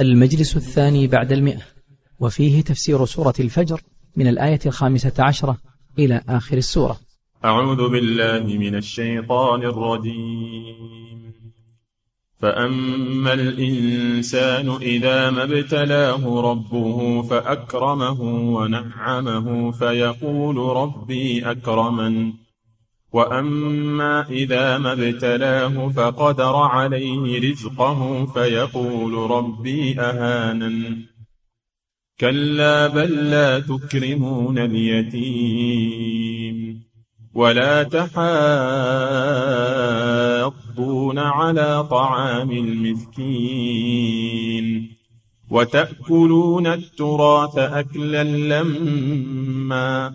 المجلس الثاني بعد المئة وفيه تفسير سورة الفجر من الآية الخامسة عشرة إلى آخر السورة. أعوذ بالله من الشيطان الرجيم. فأما الإنسان إذا ما ابتلاه ربه فأكرمه ونعمه فيقول ربي أكرمن. واما اذا ما ابتلاه فقدر عليه رزقه فيقول ربي اهانن كلا بل لا تكرمون اليتيم ولا تحاضون على طعام المسكين وتاكلون التراث اكلا لما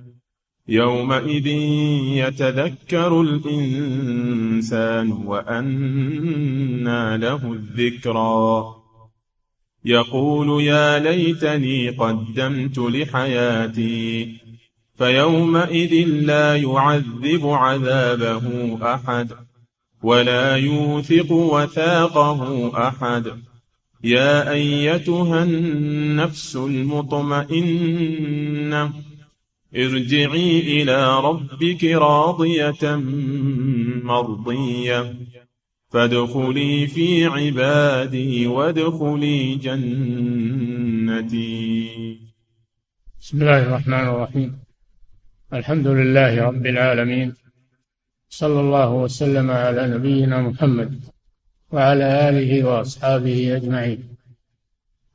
يومئذ يتذكر الإنسان وأنى له الذكرى. يقول يا ليتني قدمت لحياتي فيومئذ لا يعذب عذابه أحد ولا يوثق وثاقه أحد. يا أيتها النفس المطمئنة ارجعي إلى ربك راضية مرضية. فادخلي في عبادي وادخلي جنتي. بسم الله الرحمن الرحيم. الحمد لله رب العالمين. صلى الله وسلم على نبينا محمد وعلى آله وأصحابه أجمعين.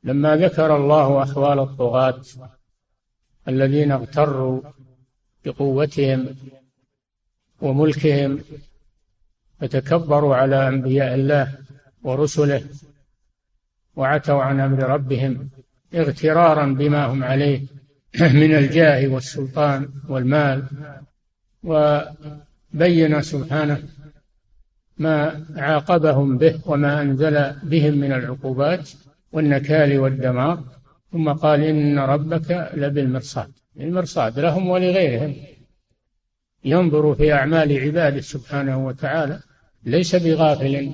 لما ذكر الله أحوال الطغاة الذين اغتروا بقوتهم وملكهم فتكبروا على أنبياء الله ورسله وعتوا عن أمر ربهم اغترارا بما هم عليه من الجاه والسلطان والمال وبين سبحانه ما عاقبهم به وما أنزل بهم من العقوبات والنكال والدمار. ثم قال إن ربك لبالمرصاد. المرصاد لهم ولغيرهم. ينظر في أعمال عباده سبحانه وتعالى. ليس بغافل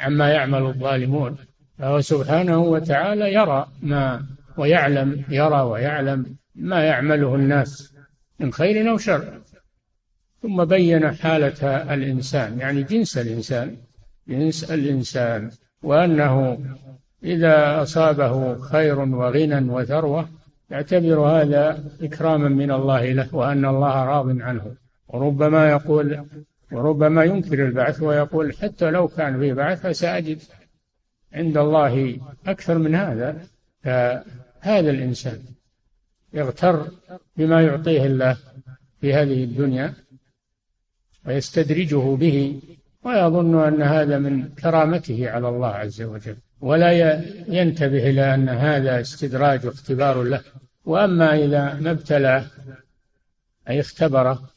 عما يعمل الظالمون. فهو سبحانه وتعالى يرى ما ويعلم يرى ويعلم ما يعمله الناس من خير أو شر. ثم بين حالة الإنسان يعني جنس الإنسان. جنس الإنسان. وأنه إذا أصابه خير وغنى وثروة يعتبر هذا إكراما من الله له وأن الله راض عنه. وربما يقول وربما ينكر البعث ويقول حتى لو كان في بعث فسأجد. عند الله أكثر من هذا فهذا الإنسان يغتر بما يعطيه الله في هذه الدنيا ويستدرجه به ويظن أن هذا من كرامته على الله عز وجل. ولا ينتبه إلى أن هذا استدراج واختبار له. وأما إذا ما ابتلاه أي اختبره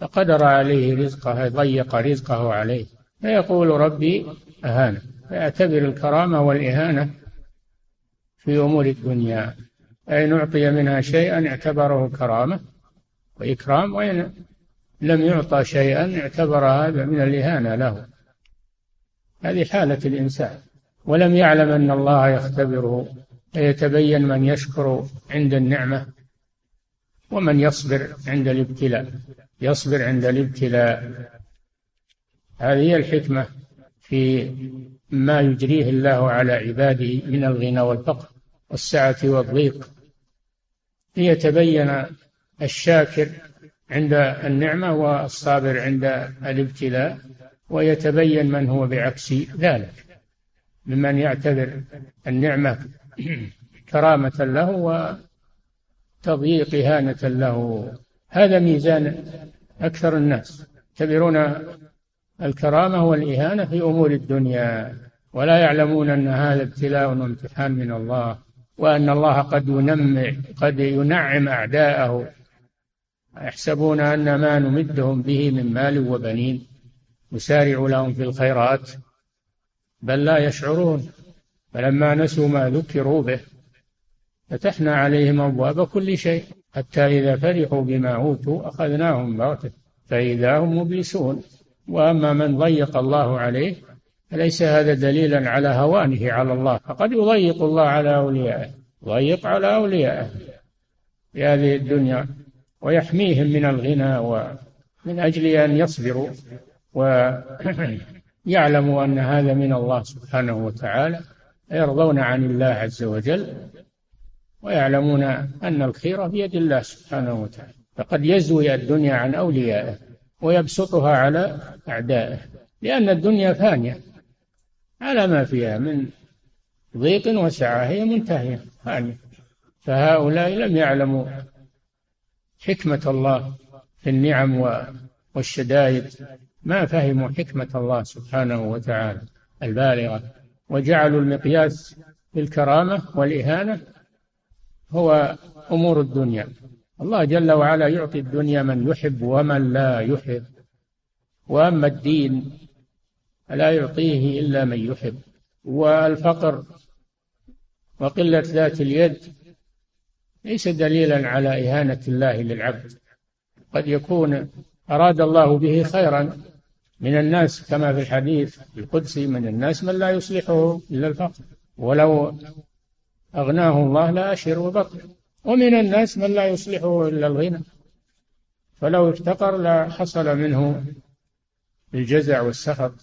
فقدر عليه رزقه ضيق رزقه عليه. فيقول ربي أهانة. فيعتبر الكرامة والإهانة في أمور الدنيا. أي نعطي منها شيئا اعتبره كرامة وإكرام وإن لم يعطى شيئا اعتبر هذا من الإهانة له. هذه حالة الإنسان. ولم يعلم أن الله يختبره فيتبين من يشكر عند النعمة ومن يصبر عند الابتلاء. يصبر عند الابتلاء. هذه هي الحكمة في ما يجريه الله على عباده من الغنى والفقر والسعة والضيق. ليتبين الشاكر عند النعمة والصابر عند الابتلاء ويتبين من هو بعكس ذلك. ممن يعتبر النعمة كرامة له وتضييق إهانة له. هذا ميزان أكثر الناس. يعتبرون الكرامة والإهانة في أمور الدنيا ولا يعلمون أن هذا ابتلاء وامتحان من الله وأن الله قد ينمع قد ينعم أعداءه. يحسبون أن ما نمدهم به من مال وبنين. نسارع لهم في الخيرات. بل لا يشعرون. فلما نسوا ما ذكروا به فتحنا عليهم أبواب كل شيء حتى إذا فرحوا بما أوتوا أخذناهم بغتة فإذا هم مبلسون. وأما من ضيق الله عليه فليس هذا دليلا على هوانه على الله. فقد يضيق الله على أوليائه. يضيق على أوليائه في هذه الدنيا ويحميهم من الغنى ومن أجل أن يصبروا. ويعلموا أن هذا من الله سبحانه وتعالى يرضون عن الله عز وجل ويعلمون أن الخير بيد الله سبحانه وتعالى. فقد يزوي الدنيا عن أوليائه ويبسطها على أعدائه لأن الدنيا فانية على ما فيها من ضيق وسعة هي منتهية فانية. فهؤلاء لم يعلموا حكمة الله في النعم والشدائد ما فهموا حكمة الله سبحانه وتعالى البالغة وجعلوا المقياس في الكرامة والإهانة هو أمور الدنيا. الله جل وعلا يعطي الدنيا من يحب ومن لا يحب وأما الدين فلا يعطيه إلا من يحب. والفقر وقلة ذات اليد ليس دليلا على إهانة الله للعبد قد يكون أراد الله به خيرا من الناس كما في الحديث القدسي من الناس من لا يصلحه إلا الفقر. ولو أغناه الله لأشر وبطر ومن الناس من لا يصلحه إلا الغنى. فلو افتقر لحصل منه الجزع والسخط.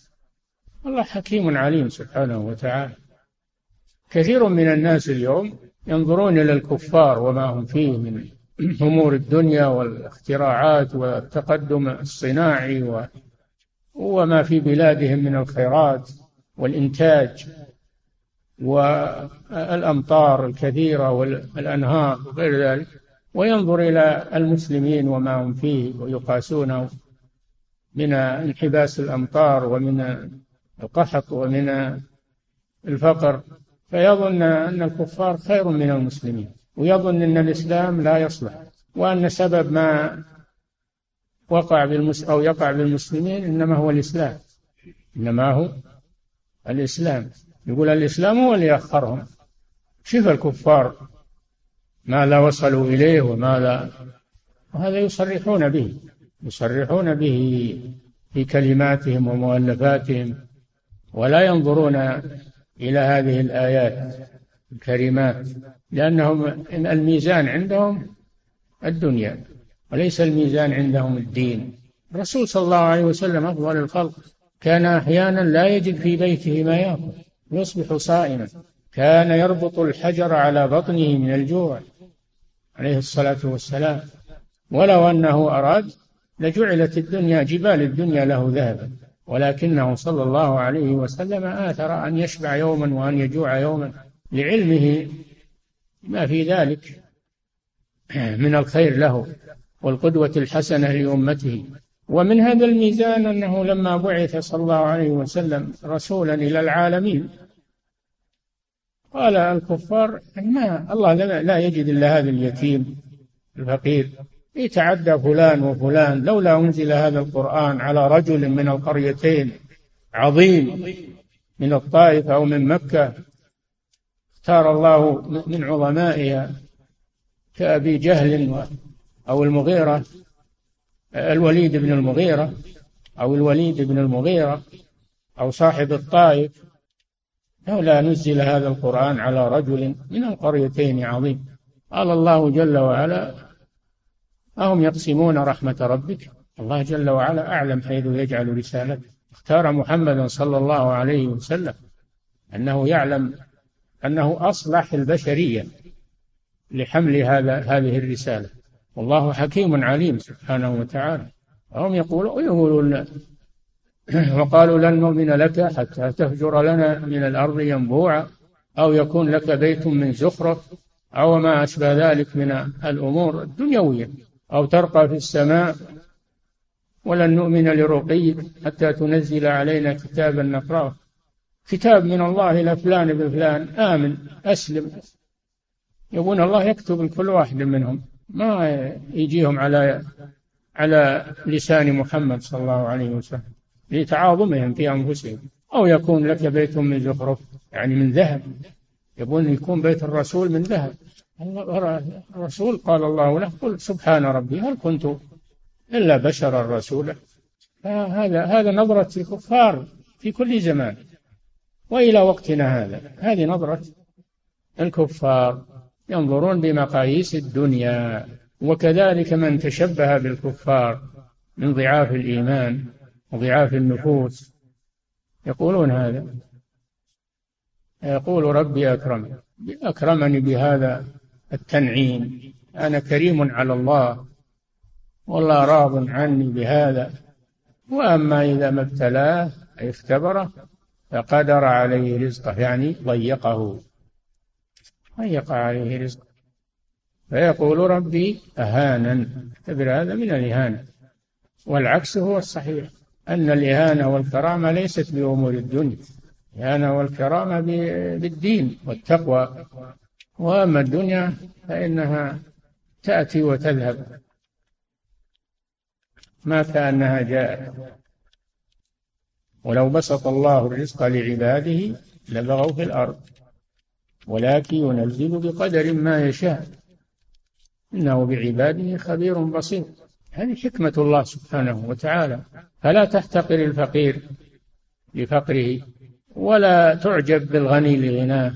الله حكيم عليم سبحانه وتعالى. كثير من الناس اليوم ينظرون إلى الكفار وما هم فيه من أمور الدنيا والاختراعات والتقدم الصناعي وما في بلادهم من الخيرات والإنتاج والأمطار الكثيرة والأنهار وغير ذلك وينظر إلى المسلمين وما هم فيه ويقاسونه من انحباس الأمطار ومن القحط ومن الفقر فيظن أن الكفار خير من المسلمين. ويظن أن الإسلام لا يصلح وأن سبب ما وقع بالمس أو يقع بالمسلمين إنما هو الإسلام. إنما هو الإسلام. يقول الإسلام هو اللي أخرهم شوف الكفار ماذا وصلوا إليه وماذا وهذا يصرحون به يصرحون به في كلماتهم ومؤلفاتهم ولا ينظرون إلى هذه الآيات. الكريمات لأنهم الميزان عندهم الدنيا وليس الميزان عندهم الدين. الرسول صلى الله عليه وسلم أفضل الخلق كان أحيانا لا يجد في بيته ما يأكل يصبح صائما كان يربط الحجر على بطنه من الجوع عليه الصلاة والسلام. ولو أنه أراد لجعلت الدنيا جبال الدنيا له ذهبا ولكنه صلى الله عليه وسلم آثر أن يشبع يوما وأن يجوع يوما. لعلمه ما في ذلك من الخير له والقدوة الحسنة لأمته. ومن هذا الميزان أنه لما بعث صلى الله عليه وسلم رسولا إلى العالمين قال الكفار ما الله لا يجد إلا هذا اليتيم الفقير. يتعدى فلان وفلان لولا أنزل هذا القرآن على رجل من القريتين عظيم من الطائف أو من مكة. اختار الله من عظمائها كأبي جهل أو المغيرة الوليد بن المغيرة أو الوليد بن المغيرة أو صاحب الطائف. لولا نزل هذا القرآن على رجل من القريتين عظيم. قال الله جل وعلا أهم يقسمون رحمة ربك؟ الله جل وعلا أعلم حيث يجعل رسالته. اختار محمدا صلى الله عليه وسلم أنه يعلم أنه أصلح البشرية لحمل هذا هذه الرسالة. والله حكيم عليم سبحانه وتعالى. هم يقولون يقولون وقالوا لن نؤمن لك حتى تهجر لنا من الأرض ينبوعا أو يكون لك بيت من زخرف أو ما أشبه ذلك من الأمور الدنيوية أو ترقى في السماء. ولن نؤمن لرقيك حتى تنزل علينا كتابا نقرأه. كتاب من الله إلى فلان ابن فلان آمن أسلم. يبون الله يكتب لكل واحد منهم ما يجيهم على على لسان محمد صلى الله عليه وسلم لتعاظمهم في أنفسهم. أو يكون لك بيت من زخرف يعني من ذهب. يبون يكون بيت الرسول من ذهب. الرسول قال الله له قل سبحان ربي هل كنت إلا بشرا رسولا هذا هذا نظرة الكفار في كل زمان. وإلى وقتنا هذا. هذه نظرة الكفار ينظرون بمقاييس الدنيا وكذلك من تشبه بالكفار من ضعاف الإيمان وضعاف النفوس. يقولون هذا. يقول ربي أكرمني أكرمني بهذا التنعيم. أنا كريم على الله والله راض عني بهذا. وأما إذا ما ابتلاه أي اختبره فقدر عليه رزقه يعني ضيقه. ضيق عليه رزقه. فيقول ربي أهانا. اعتبر هذا من الإهانة والعكس هو الصحيح أن الإهانة والكرامة ليست بأمور الدنيا. الإهانة والكرامة بالدين والتقوى. وأما الدنيا فإنها تأتي وتذهب. ما كأنها جاءت. ولو بسط الله الرزق لعباده لبغوا في الأرض. ولكن ينزل بقدر ما يشاء. إنه بعباده خبير بصير. هذه حكمة الله سبحانه وتعالى. فلا تحتقر الفقير لفقره ولا تعجب بالغني لغناه.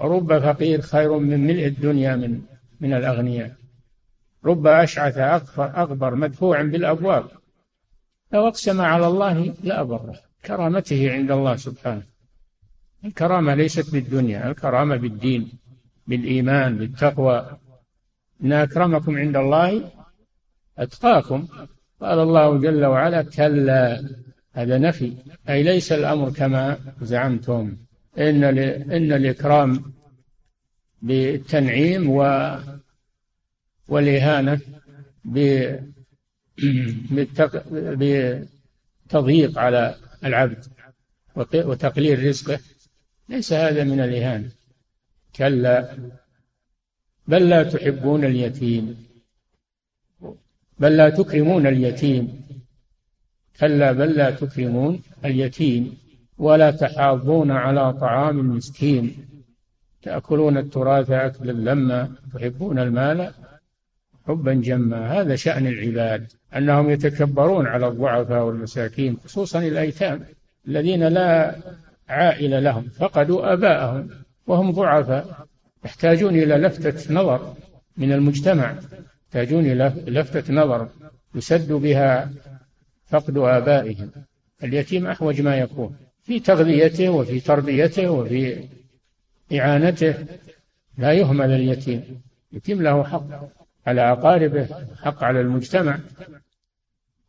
رب فقير خير من ملء الدنيا من من الأغنياء. رب أشعث أكبر مدفوع بالأبواب. لو أقسم على الله لأبره. كرامته عند الله سبحانه. الكرامة ليست بالدنيا الكرامة بالدين بالإيمان بالتقوى. إن أكرمكم عند الله أتقاكم. قال الله جل وعلا كلا هذا نفي. أي ليس الأمر كما زعمتم. إن إن الإكرام بالتنعيم و والإهانة بتضييق على العبد وتقليل رزقه ليس هذا من الإهانة. كلا بل لا تحبون اليتيم. بل لا تكرمون اليتيم. كلا بل لا تكرمون اليتيم. ولا تحاضون على طعام المسكين. تأكلون التراث أكلا لما تحبون المال حبا جما. هذا شأن العباد أنهم يتكبرون على الضعفاء والمساكين خصوصا الأيتام الذين لا عائل لهم فقدوا آباءهم وهم ضعفاء يحتاجون إلى لفتة نظر من المجتمع يحتاجون إلى لفتة نظر يسد بها فقد آبائهم. اليتيم أحوج ما يكون في تغذيته وفي تربيته وفي إعانته. لا يهمل اليتيم اليتيم له حق. على أقاربه حق على المجتمع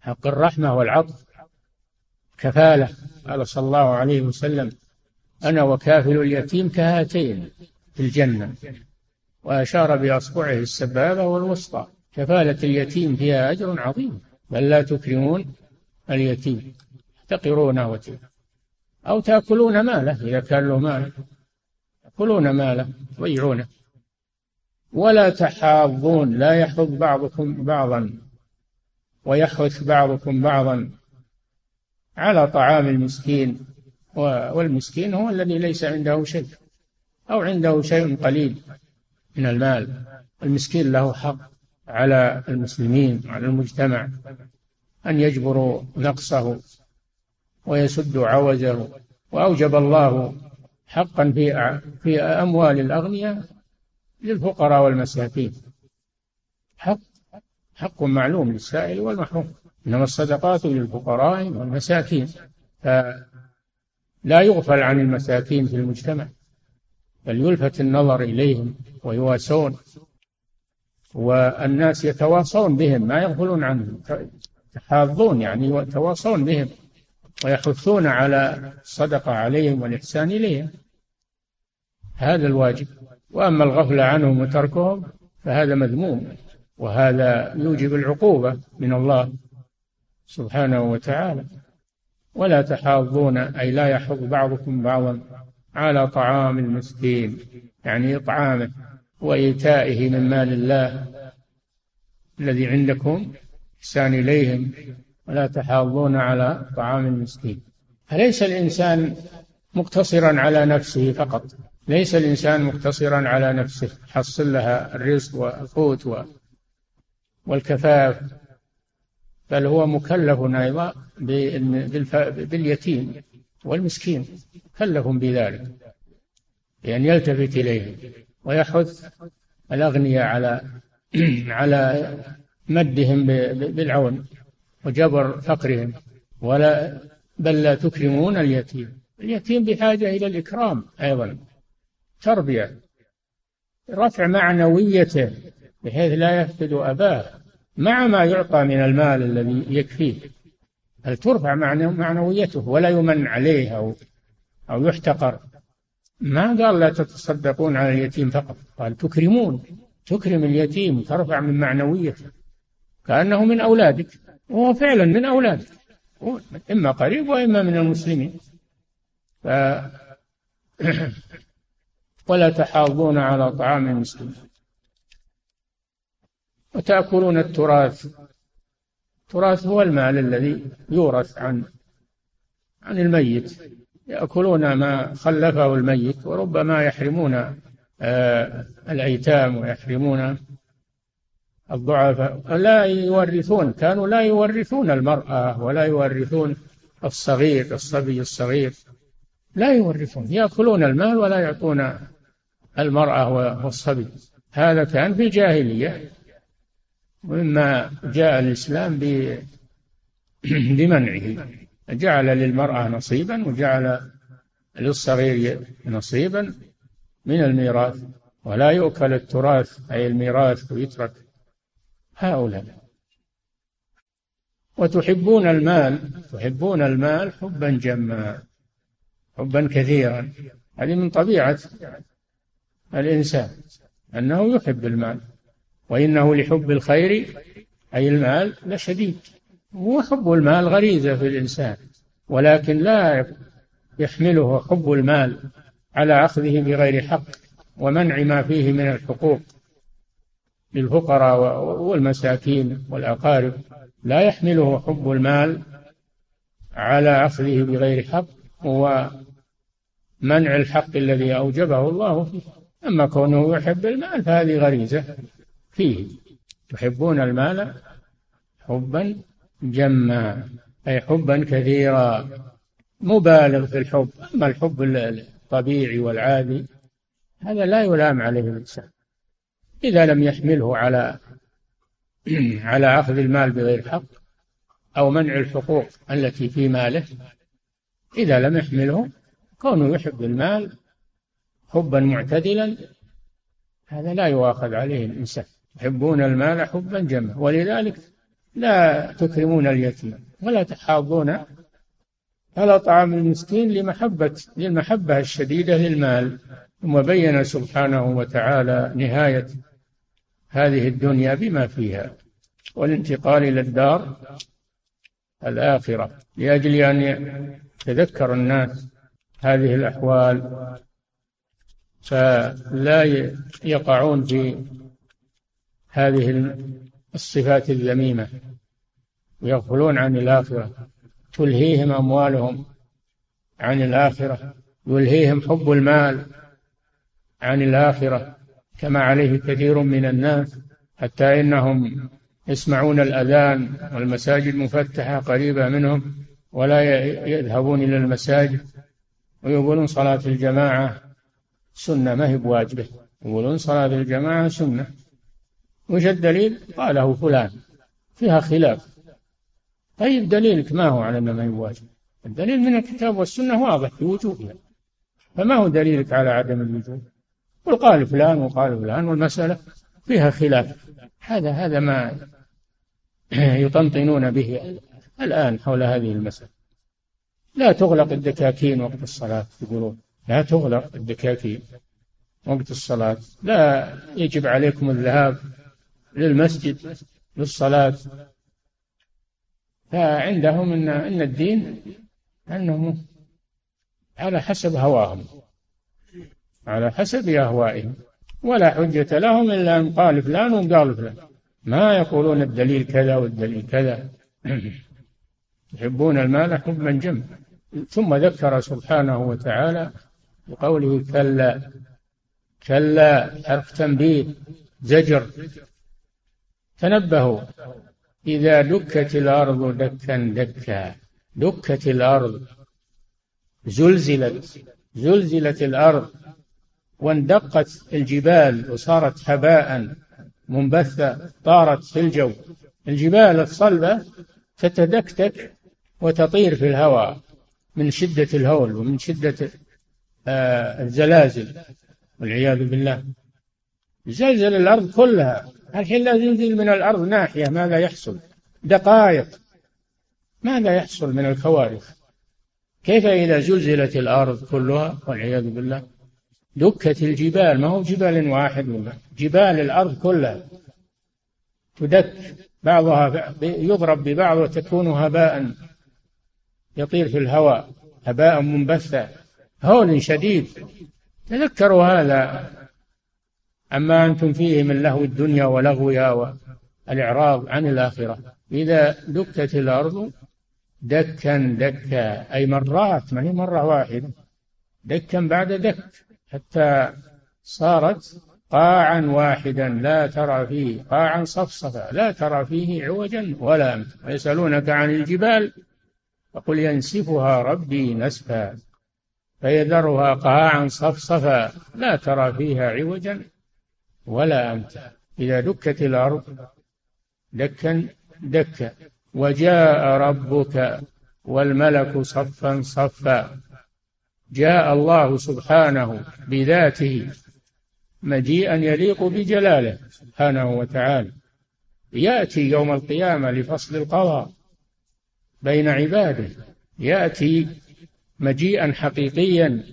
حق الرحمة والعطف كفالة. قال صلى الله عليه وسلم أنا وكافل اليتيم كهاتين في الجنة. وأشار بأصبعه السبابة والوسطى. كفالة اليتيم فيها أجر عظيم. بل لا تكرمون اليتيم. تقرونه أو تأكلون ماله. إذا كان له مال تأكلون ماله. تضيعونه ولا تحاضون لا يحض بعضكم بعضا ويحث بعضكم بعضا على طعام المسكين والمسكين هو الذي ليس عنده شيء أو عنده شيء قليل من المال. المسكين له حق على المسلمين وعلى المجتمع أن يجبروا نقصه ويسدوا عوزه وأوجب الله حقا في في أموال الأغنياء للفقراء والمساكين. حق حق معلوم للسائل والمحروم. إنما الصدقات للفقراء والمساكين. فلا يغفل عن المساكين في المجتمع بل يلفت النظر إليهم ويواسون والناس يتواصون بهم ما يغفلون عنهم يتحاضون يعني يتواصون بهم ويحثون على الصدقة عليهم والإحسان إليهم. هذا الواجب. وأما الغفلة عنهم وتركهم فهذا مذموم وهذا يوجب العقوبة من الله سبحانه وتعالى. ولا تحاضون أي لا يحض بعضكم بعضا على طعام المسكين يعني إطعامه وإيتائه من مال الله الذي عندكم إحسان إليهم. ولا تحاضون على طعام المسكين. فليس الإنسان مقتصرا على نفسه فقط. ليس الإنسان مقتصرا على نفسه حصل لها الرزق والقوت والكفاف بل هو مكلف أيضا باليتيم والمسكين مكلف بذلك بأن يلتفت إليهم ويحث الأغنياء على على مدهم بالعون وجبر فقرهم. ولا بل لا تكرمون اليتيم اليتيم بحاجة إلى الإكرام أيضا. تربية رفع معنويته بحيث لا يفقد أباه مع ما يعطى من المال الذي يكفيه. هل ترفع معنويته ولا يمن عليه أو أو يحتقر؟ ما قال لا تتصدقون على اليتيم فقط قال تكرمون تكرم اليتيم ترفع من معنويته. كأنه من أولادك وهو فعلا من أولادك إما قريب وإما من المسلمين. ف ولا تحاضون على طعام المسلمين. وتأكلون التراث. التراث هو المال الذي يورث عن عن الميت. يأكلون ما خلفه الميت وربما يحرمون آه، الأيتام ويحرمون الضعفاء لا يورثون كانوا لا يورثون المرأة ولا يورثون الصغير الصبي الصغير. لا يورثون يأكلون المال ولا يعطون المرأة والصبي. هذا كان في الجاهلية. ومما جاء الإسلام بمنعه. جعل للمرأة نصيبا وجعل للصغير نصيبا من الميراث. ولا يؤكل التراث أي الميراث ويترك هؤلاء. وتحبون المال تحبون المال حبا جما حبا كثيرا. هذه من طبيعة الإنسان أنه يحب المال وإنه لحب الخير أي المال لشديد. وحب المال غريزة في الإنسان ولكن لا يحمله حب المال على أخذه بغير حق ومنع ما فيه من الحقوق. للفقراء والمساكين والأقارب لا يحمله حب المال على أخذه بغير حق ومنع الحق الذي أوجبه الله فيه. أما كونه يحب المال فهذه غريزة. فيه تحبون المال حبا جما أي حبا كثيرا مبالغ في الحب. أما الحب الطبيعي والعادي هذا لا يلام عليه الإنسان. إذا لم يحمله على على أخذ المال بغير حق أو منع الحقوق التي في ماله إذا لم يحمله كونه يحب المال حبا معتدلا هذا لا يؤاخذ عليه الإنسان. يحبون المال حبا جما ولذلك لا تكرمون اليتيم ولا تحاضون على طعام المسكين لمحبة للمحبة الشديدة للمال. ثم بين سبحانه وتعالى نهاية هذه الدنيا بما فيها والانتقال إلى الدار الآخرة لأجل أن يتذكر الناس هذه الأحوال فلا يقعون في هذه الصفات الذميمة ويغفلون عن الآخرة تلهيهم أموالهم عن الآخرة يلهيهم حب المال عن الآخرة كما عليه كثير من الناس حتى إنهم يسمعون الأذان والمساجد مفتحة قريبة منهم ولا يذهبون إلى المساجد ويقولون صلاة الجماعة سنة ما هي بواجبة؟ يقولون صلاة الجماعة سنة. وش الدليل؟ قاله فلان. فيها خلاف. طيب دليلك ما هو على أنه ما هي بواجبة؟ الدليل من الكتاب والسنة واضح في وجوبها فما هو دليلك على عدم الوجوب؟ قل قال فلان وقال فلان والمسألة فيها خلاف. هذا هذا ما يطنطنون به الآن حول هذه المسألة. لا تغلق الدكاكين وقت الصلاة يقولون. لا تغلق الدكاكين وقت الصلاة. لا يجب عليكم الذهاب للمسجد للصلاة. فعندهم ان إن الدين أنهم على حسب هواهم على حسب أهوائهم. ولا حجة لهم إلا أن قال فلان وقال فلان. ما يقولون الدليل كذا والدليل كذا. يحبون المال حبا جما ثم ذكر سبحانه وتعالى بقوله كلا كلا حرف تنبيه زجر. تنبهوا إذا دكت الأرض دكا دكا دكت الأرض زلزلت زلزلت الأرض واندقت الجبال وصارت هباء منبثة طارت في الجو. الجبال الصلبة تتدكتك وتطير في الهواء من شدة الهول ومن شدة الزلازل والعياذ بالله. زلزل الأرض كلها الحين لا زلزل من الأرض ناحية ماذا يحصل. دقائق ماذا يحصل من الكوارث. كيف إذا زلزلت الأرض كلها؟ والعياذ بالله. دكت الجبال ما هو جبال واحد ولا؟ جبال الأرض كلها. تدك بعضها يضرب ببعض وتكون هباء. يطير في الهواء هباء منبثا هول شديد. تذكروا هذا. أما أنتم فيه من لهو الدنيا ولغوها والإعراض عن الآخرة. إذا دكت الأرض دكا دكا. أي مرات ما هي مرة واحدة. دكا بعد دك. حتى صارت قاعا واحدا. لا ترى فيه قاعا صفصفا لا ترى فيه عوجا ولا أمتا ويسألونك عن الجبال. فقل ينسفها ربي نسفا. فيذرها قاعا صفصفا لا ترى فيها عوجا ولا أمتا. إذا دكت الأرض دكا دكا. وجاء ربك والملك صفا صفا. جاء الله سبحانه بذاته مجيئا يليق بجلاله سبحانه وتعالى. يأتي يوم القيامة لفصل القضاء بين عباده. يأتي مجيئا حقيقيا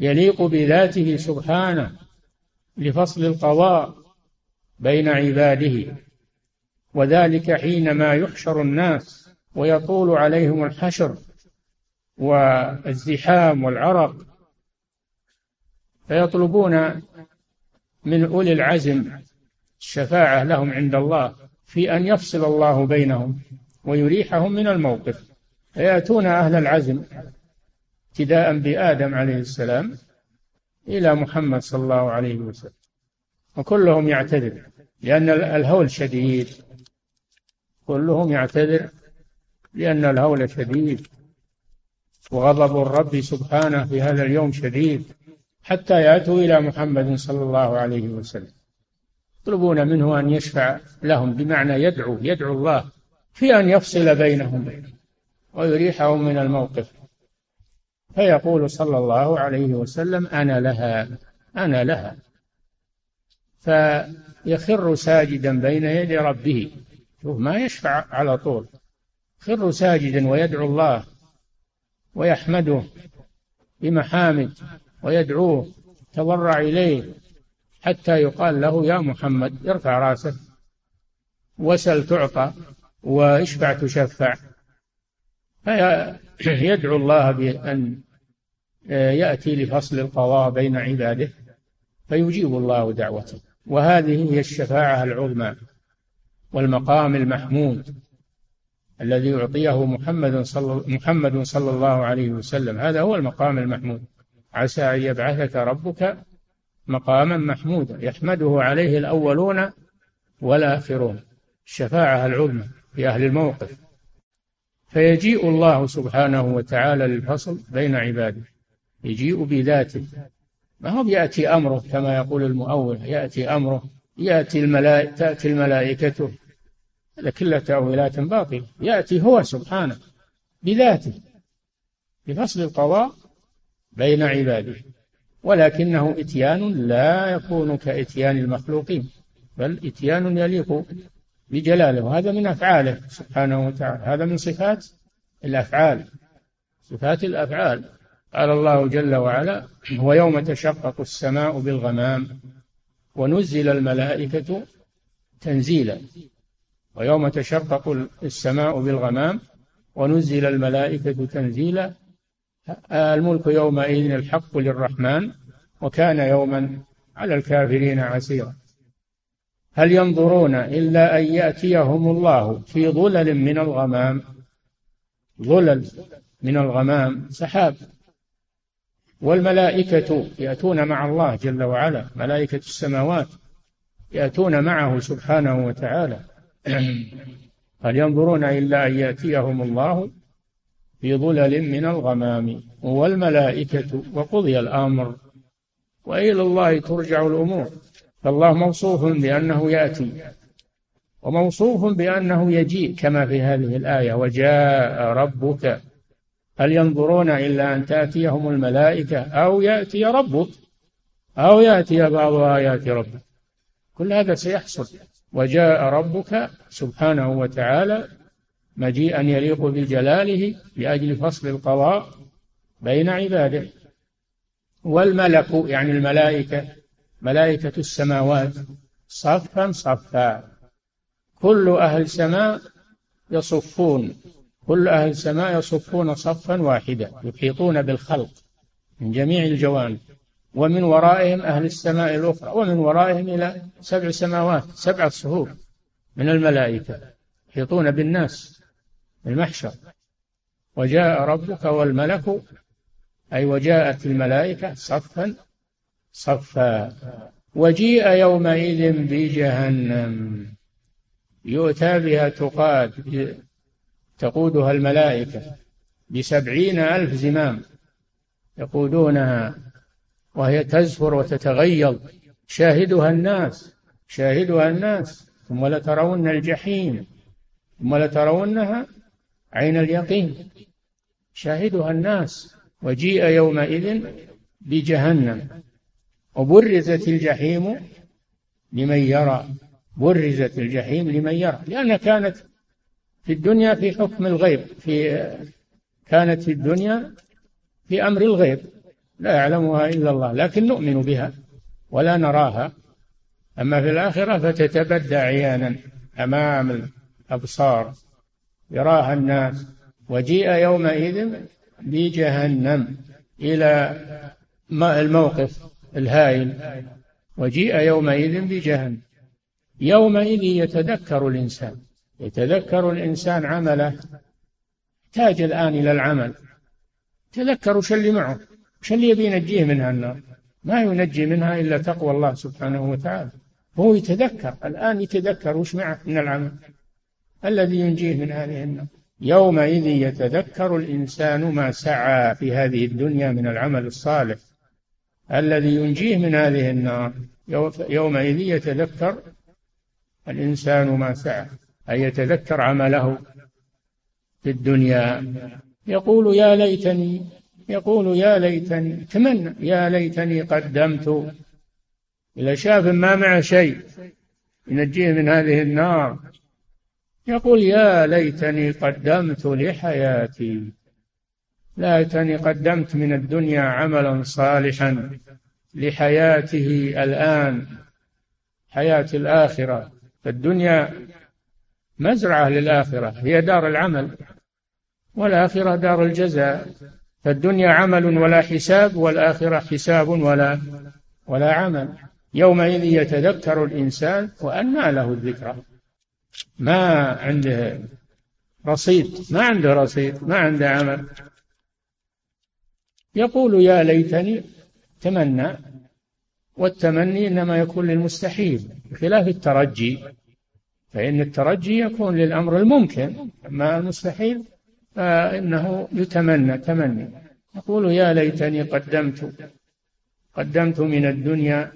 يليق بذاته سبحانه لفصل القضاء بين عباده وذلك حينما يحشر الناس ويطول عليهم الحشر والزحام والعرق. فيطلبون من أولي العزم الشفاعة لهم عند الله في أن يفصل الله بينهم ويريحهم من الموقف فيأتون أهل العزم ابتداء بآدم عليه السلام إلى محمد صلى الله عليه وسلم. وكلهم يعتذر لأن الهول شديد. كلهم يعتذر لأن الهول شديد. وغضب الرب سبحانه في هذا اليوم شديد حتى يأتوا إلى محمد صلى الله عليه وسلم. يطلبون منه أن يشفع لهم بمعنى يدعو يدعو الله في أن يفصل بينهم ويريحهم من الموقف. فيقول صلى الله عليه وسلم أنا لها أنا لها. فيخر ساجدا بين يدي ربه. شوف ما يشفع على طول. خر ساجدا ويدعو الله ويحمده بمحامد ويدعوه تضرع إليه حتى يقال له يا محمد ارفع رأسك. وسل تعطى واشفع تشفع. فيدعو الله بأن يأتي لفصل القضاء بين عباده فيجيب الله دعوته. وهذه هي الشفاعة العظمى والمقام المحمود الذي يعطيه محمد صلى محمد صلى الله عليه وسلم. هذا هو المقام المحمود. عسى أن يبعثك ربك مقاما محمودا يحمده عليه الأولون والآخرون. الشفاعة العظمى في أهل الموقف. فيجيء الله سبحانه وتعالى للفصل بين عباده. يجيء بذاته. ما هو يأتي أمره كما يقول المؤول. يأتي أمره يأتي الملائكة تأتي الملائكة هذا كله تأويلات باطلة. يأتي هو سبحانه بذاته بفصل القضاء بين عباده. ولكنه إتيان لا يكون كإتيان المخلوقين بل إتيان يليق بجلاله. وهذا من أفعاله سبحانه وتعالى. هذا من صفات الأفعال. صفات الأفعال. قال الله جل وعلا ويوم تشقق السماء بالغمام ونزل ونزل الملائكة تنزيلا. الملك يومئذ الحق للرحمن وكان يوما على الكافرين عسيرا. هل ينظرون إلا أن يأتيهم الله في ظلل من الغمام؟ ظلل من الغمام سحاب. والملائكة يأتون مع الله جل وعلا ملائكة السماوات يأتون معه سبحانه وتعالى. هل ينظرون إلا أن يأتيهم الله في ظلل من الغمام؟ والملائكة وقضي الأمر وإلى الله ترجع الأمور. فالله موصوف بأنه يأتي وموصوف بأنه يجيء كما في هذه الآية وجاء ربك. هل ينظرون إلا أن تأتيهم الملائكة؟ أو يأتي ربك أو يأتي بعض آيات ربك. كل هذا سيحصل. وجاء ربك سبحانه وتعالى مجيئا يليق بجلاله لأجل فصل القضاء بين عباده. والملك يعني الملائكة. ملائكة السماوات صفا صفا. كل أهل سماء يصفون كل أهل السماء يصفون صفا واحدا يحيطون بالخلق من جميع الجوانب. ومن ورائهم أهل السماء الأخرى ومن ورائهم إلى سبع سماوات سبعة صهور من الملائكة يحيطون بالناس المحشر وجاء ربك والملك أي وجاءت الملائكة صفا صفا. وجيء يومئذ بجهنم. يؤتى بها تقاد تقودها الملائكة بسبعين ألف زمام يقودونها وهي تزفر وتتغيظ. شاهدها الناس شاهدها الناس. ثم لترون الجحيم ثم لترونها عين اليقين. شاهدها الناس. وجيء يومئذ بجهنم. وبرزت الجحيم لمن يرى. برزت الجحيم لمن يرى. لأنها كانت في الدنيا في حكم الغيب في كانت في الدنيا في أمر الغيب. لا يعلمها إلا الله لكن نؤمن بها ولا نراها. أما في الآخرة فتتبدى عيانا أمام الأبصار يراها الناس. وجيء يومئذ بجهنم إلى الموقف. الهائل وجيء يومئذ بجهنم يومئذ يتذكر الإنسان يتذكر الإنسان عمله. يحتاج الآن إلى العمل. تذكر وش اللي معه وش اللي يبي ينجيه منها النار. ما ينجي منها إلا تقوى الله سبحانه وتعالى. هو يتذكر الآن يتذكر وش معه من العمل؟ الذي ينجيه من هذه النار. يومئذ يتذكر الإنسان ما سعى في هذه الدنيا من العمل الصالح. الذي ينجيه من هذه النار. يومئذ يتذكر الإنسان ما سعى أي يتذكر عمله في الدنيا. يقول يا ليتني يقول يا ليتني تمنى يا ليتني قدمت. إذا شاف ما معه شيء ينجيه من هذه النار. يقول يا ليتني قدمت لحياتي. ليتني قدمت من الدنيا عملا صالحا لحياته الآن حياة الآخرة. فالدنيا مزرعة للآخرة هي دار العمل والآخرة دار الجزاء. فالدنيا عمل ولا حساب والآخرة حساب ولا ولا عمل. يومئذ يتذكر الإنسان وأنى له الذكرى. ما عنده رصيد ما عنده رصيد ما عنده عمل. يقول يا ليتني تمنى والتمني إنما يكون للمستحيل بخلاف الترجي فإن الترجي يكون للأمر الممكن أما المستحيل فإنه يتمنى تمني. يقول يا ليتني قدمت قدمت من الدنيا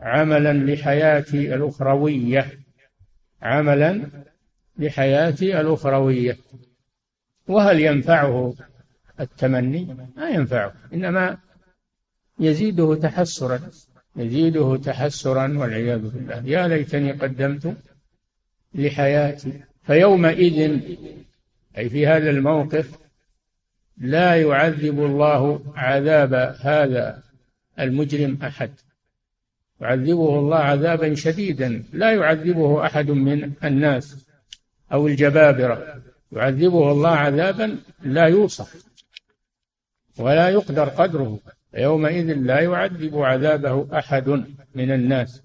عملا لحياتي الأخروية عملا لحياتي الأخروية. وهل ينفعه التمني ما ينفعه إنما يزيده تحسرا يزيده تحسرا والعياذ بالله. يا ليتني قدمت لحياتي فيومئذ أي في هذا الموقف لا يعذب الله عذاب هذا المجرم أحد. يعذبه الله عذابا شديدا لا يعذبه أحد من الناس أو الجبابرة. يعذبه الله عذابا لا يوصف. ولا يقدر قدره. يومئذ لا يعذب عذابه أحد من الناس.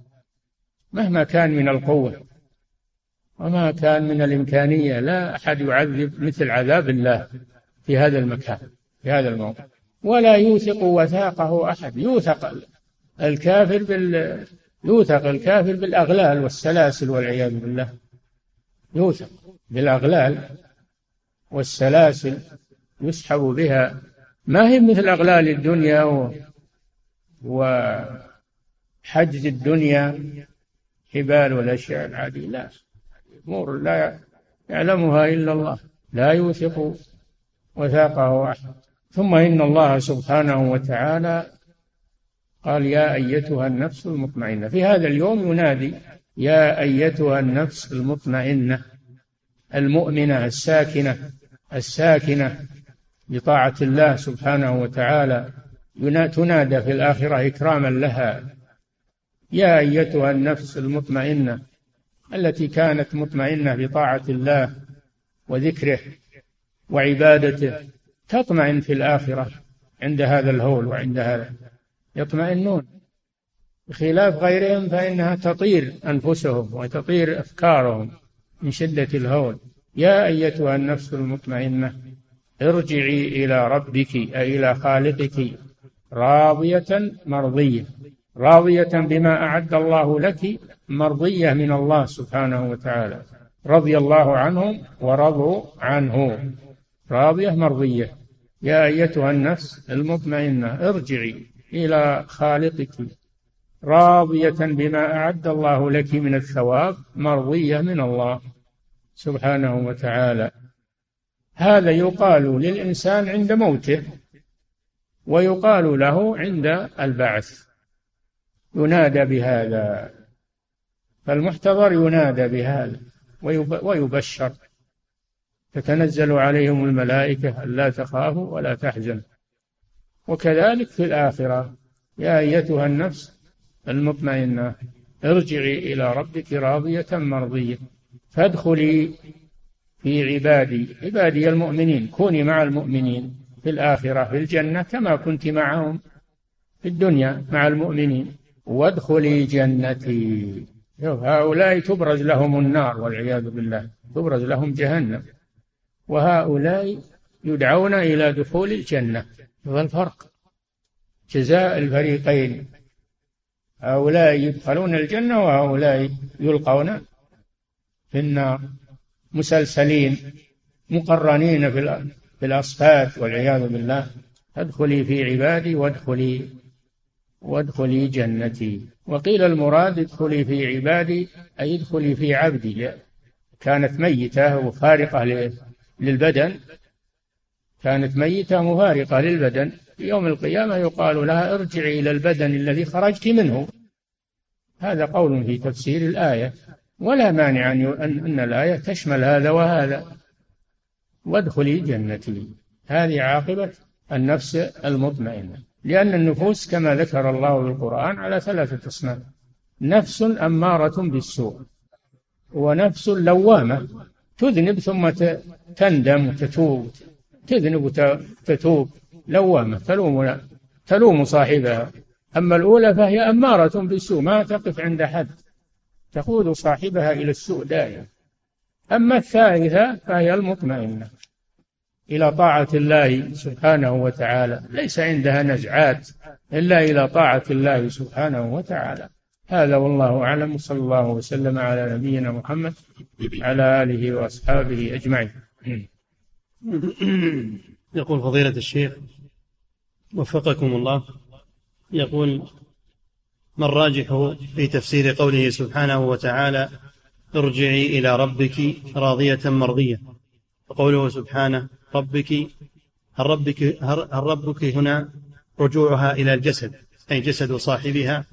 مهما كان من القوة وما كان من الإمكانية لا أحد يعذب مثل عذاب الله في هذا المكان في هذا الموقع ولا يوثق وثاقه أحد. يوثق الكافر بال يوثق الكافر بالأغلال والسلاسل والعياذ بالله. يوثق بالأغلال والسلاسل يسحب بها ما هي مثل أغلال الدنيا و... وحجز الدنيا؟ حبال والأشياء العادية. لا أمور لا يعلمها إلا الله. لا يوثق وثاقه أحد. ثم إن الله سبحانه وتعالى قال يا أيتها النفس المطمئنة. في هذا اليوم ينادي يا أيتها النفس المطمئنة المؤمنة الساكنة الساكنة. بطاعة الله سبحانه وتعالى تنادى في الآخرة إكراما لها. يا أيتها النفس المطمئنة التي كانت مطمئنة بطاعة الله وذكره وعبادته تطمئن في الآخرة عند هذا الهول وعند هذا. يطمئنون. بخلاف غيرهم فإنها تطير أنفسهم وتطير أفكارهم من شدة الهول. يا أيتها النفس المطمئنة ارجعي إلى ربك أي إلى خالقك راضية مرضية. راضية بما أعد الله لك مرضية من الله سبحانه وتعالى. رضي الله عنهم ورضوا عنه. راضية مرضية. يا أيتها النفس المطمئنة ارجعي إلى خالقك. راضية بما أعد الله لك من الثواب مرضية من الله سبحانه وتعالى. هذا يقال للإنسان عند موته ويقال له عند البعث. ينادى بهذا فالمحتضر ينادى بهذا ويبشر. تتنزل عليهم الملائكة ألا تخافوا ولا تحزنوا وكذلك في الآخرة يا أيتها النفس المطمئنة ارجعي إلى ربك راضية مرضية فادخلي في عبادي. عبادي المؤمنين كوني مع المؤمنين في الآخرة في الجنة كما كنت معهم في الدنيا مع المؤمنين. وادخلي جنتي. هؤلاء تبرز لهم النار والعياذ بالله. تبرز لهم جهنم. وهؤلاء يدعون إلى دخول الجنة. هذا الفرق. جزاء الفريقين. هؤلاء يدخلون الجنة وهؤلاء يلقون في النار. مسلسلين مقرنين في الأصفاد والعياذ بالله. ادخلي في عبادي وادخلي وادخلي جنتي. وقيل المراد ادخلي في عبادي أي ادخلي في عبدي. كانت ميتة وفارقة للبدن. كانت ميتة مفارقة للبدن. في يوم القيامة يقال لها ارجعي إلى البدن الذي خرجت منه. هذا قول في تفسير الآية. ولا مانع أن أن الآية تشمل هذا وهذا. وادخلي جنتي. هذه عاقبة النفس المطمئنة. لأن النفوس كما ذكر الله في القرآن على ثلاثة أصناف. نفس أمارة بالسوء. ونفس لوامة. تذنب ثم تندم وتتوب تذنب وتتوب لوامة. تلوم تلوم صاحبها. أما الأولى فهي أمارة بالسوء. ما تقف عند حد. تقود صاحبها إلى السوء دائما أما الثالثة فهي المطمئنة إلى طاعة الله سبحانه وتعالى. ليس عندها نزعات إلا إلى طاعة الله سبحانه وتعالى. هذا والله أعلم. صلى الله وسلم على نبينا محمد على آله وأصحابه أجمعين. يقول فضيلة الشيخ وفقكم الله يقول ما الراجح في تفسير قوله سبحانه وتعالى ارجعي إلى ربك راضية مرضية؟ وقوله سبحانه ربك هل ربك هل ربك هنا رجوعها إلى الجسد؟ أي جسد صاحبها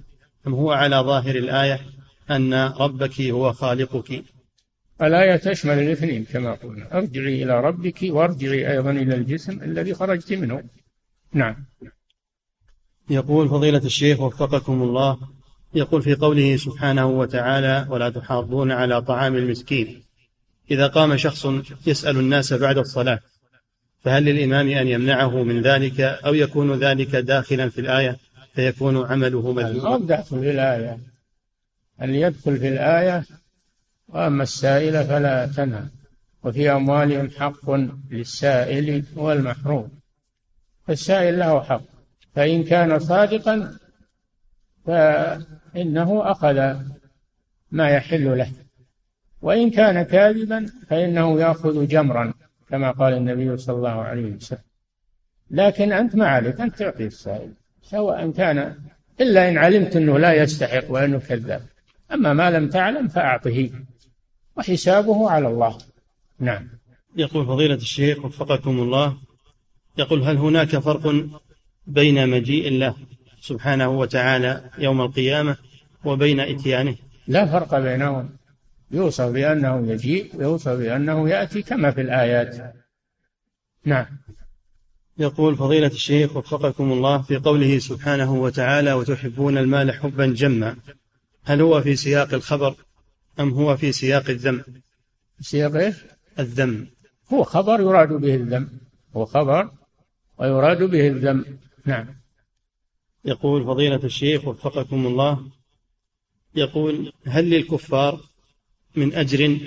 أم هو على ظاهر الآية أن ربك هو خالقك؟ الآية تشمل الاثنين كما قلنا. ارجعي إلى ربك وارجعي أيضا إلى الجسم الذي خرجت منه. نعم. يقول فضيلة الشيخ وفقكم الله يقول في قوله سبحانه وتعالى ولا تحاضون على طعام المسكين. إذا قام شخص يسأل الناس بعد الصلاة فهل للإمام أن يمنعه من ذلك أو يكون ذلك داخلا في الآية؟ فيكون عمله مذموما. داخل في الآية. أن يدخل في الآية وأما السائل فلا تنهى. وفي أموالهم حق للسائل والمحروم. فالسائل له حق. فإن كان صادقا فإنه أخذ ما يحل له. وإن كان كاذبا فإنه يأخذ جمرا كما قال النبي صلى الله عليه وسلم. لكن أنت ما عليك أن تعطي السائل سواء كان إلا إن علمت أنه لا يستحق وأنه كذاب. أما ما لم تعلم فأعطه وحسابه على الله. نعم. يقول فضيلة الشيخ وفقكم الله يقول هل هناك فرق بين مجيء الله سبحانه وتعالى يوم القيامة وبين إتيانه. لا فرق بينهم. يوصف بأنه يجيء ويوصف بأنه يأتي كما في الآيات. نعم. يقول فضيلة الشيخ وفقكم الله في قوله سبحانه وتعالى وتحبون المال حبا جما هل هو في سياق الخبر أم هو في سياق الذم؟ سياق إيش؟ الذم. هو خبر يراد به الذم. هو خبر ويراد به الذم. نعم. يقول فضيلة الشيخ وفقكم الله يقول هل للكفار من أجر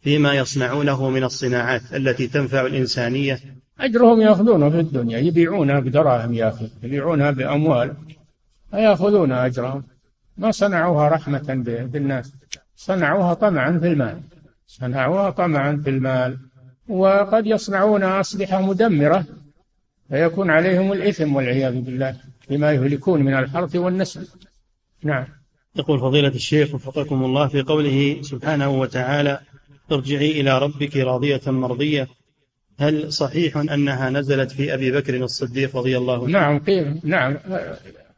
فيما يصنعونه من الصناعات التي تنفع الإنسانية؟ أجرهم يأخذونه في الدنيا يبيعونها بدراهم يا أخي يبيعونها بأموال فيأخذون أجرهم. ما صنعوها رحمة بالناس صنعوها طمعا في المال صنعوها طمعا في المال. وقد يصنعون أسلحة مدمرة فيكون عليهم الإثم والعياذ بالله بما يهلكون من الحرث والنسل. نعم. يقول فضيلة الشيخ وفقكم الله في قوله سبحانه وتعالى ارجعي إلى ربك راضية مرضية. هل صحيح أنها نزلت في أبي بكر الصديق رضي الله عنه؟ نعم قيل نعم.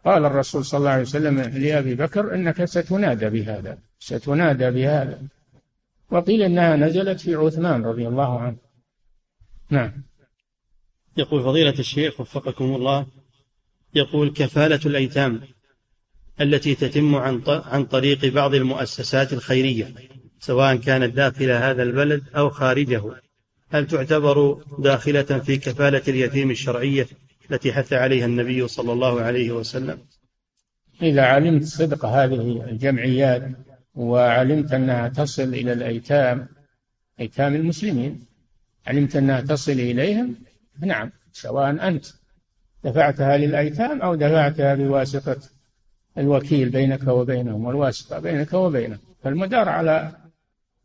قال الرسول صلى الله عليه وسلم لأبي بكر إنك ستنادى بهذا ستنادى بهذا. وقيل إنها نزلت في عثمان رضي الله عنه. نعم. يقول فضيلة الشيخ وفقكم الله يقول كفالة الأيتام التي تتم عن عن طريق بعض المؤسسات الخيرية سواء كانت داخل هذا البلد أو خارجه. هل تعتبر داخلة في كفالة اليتيم الشرعية التي حث عليها النبي صلى الله عليه وسلم؟ إذا علمت صدق هذه الجمعيات وعلمت أنها تصل إلى الأيتام أيتام المسلمين علمت أنها تصل إليهم نعم سواء أنت دفعتها للأيتام أو دفعتها بواسطة الوكيل بينك وبينهم والواسطة بينك وبينهم فالمدار على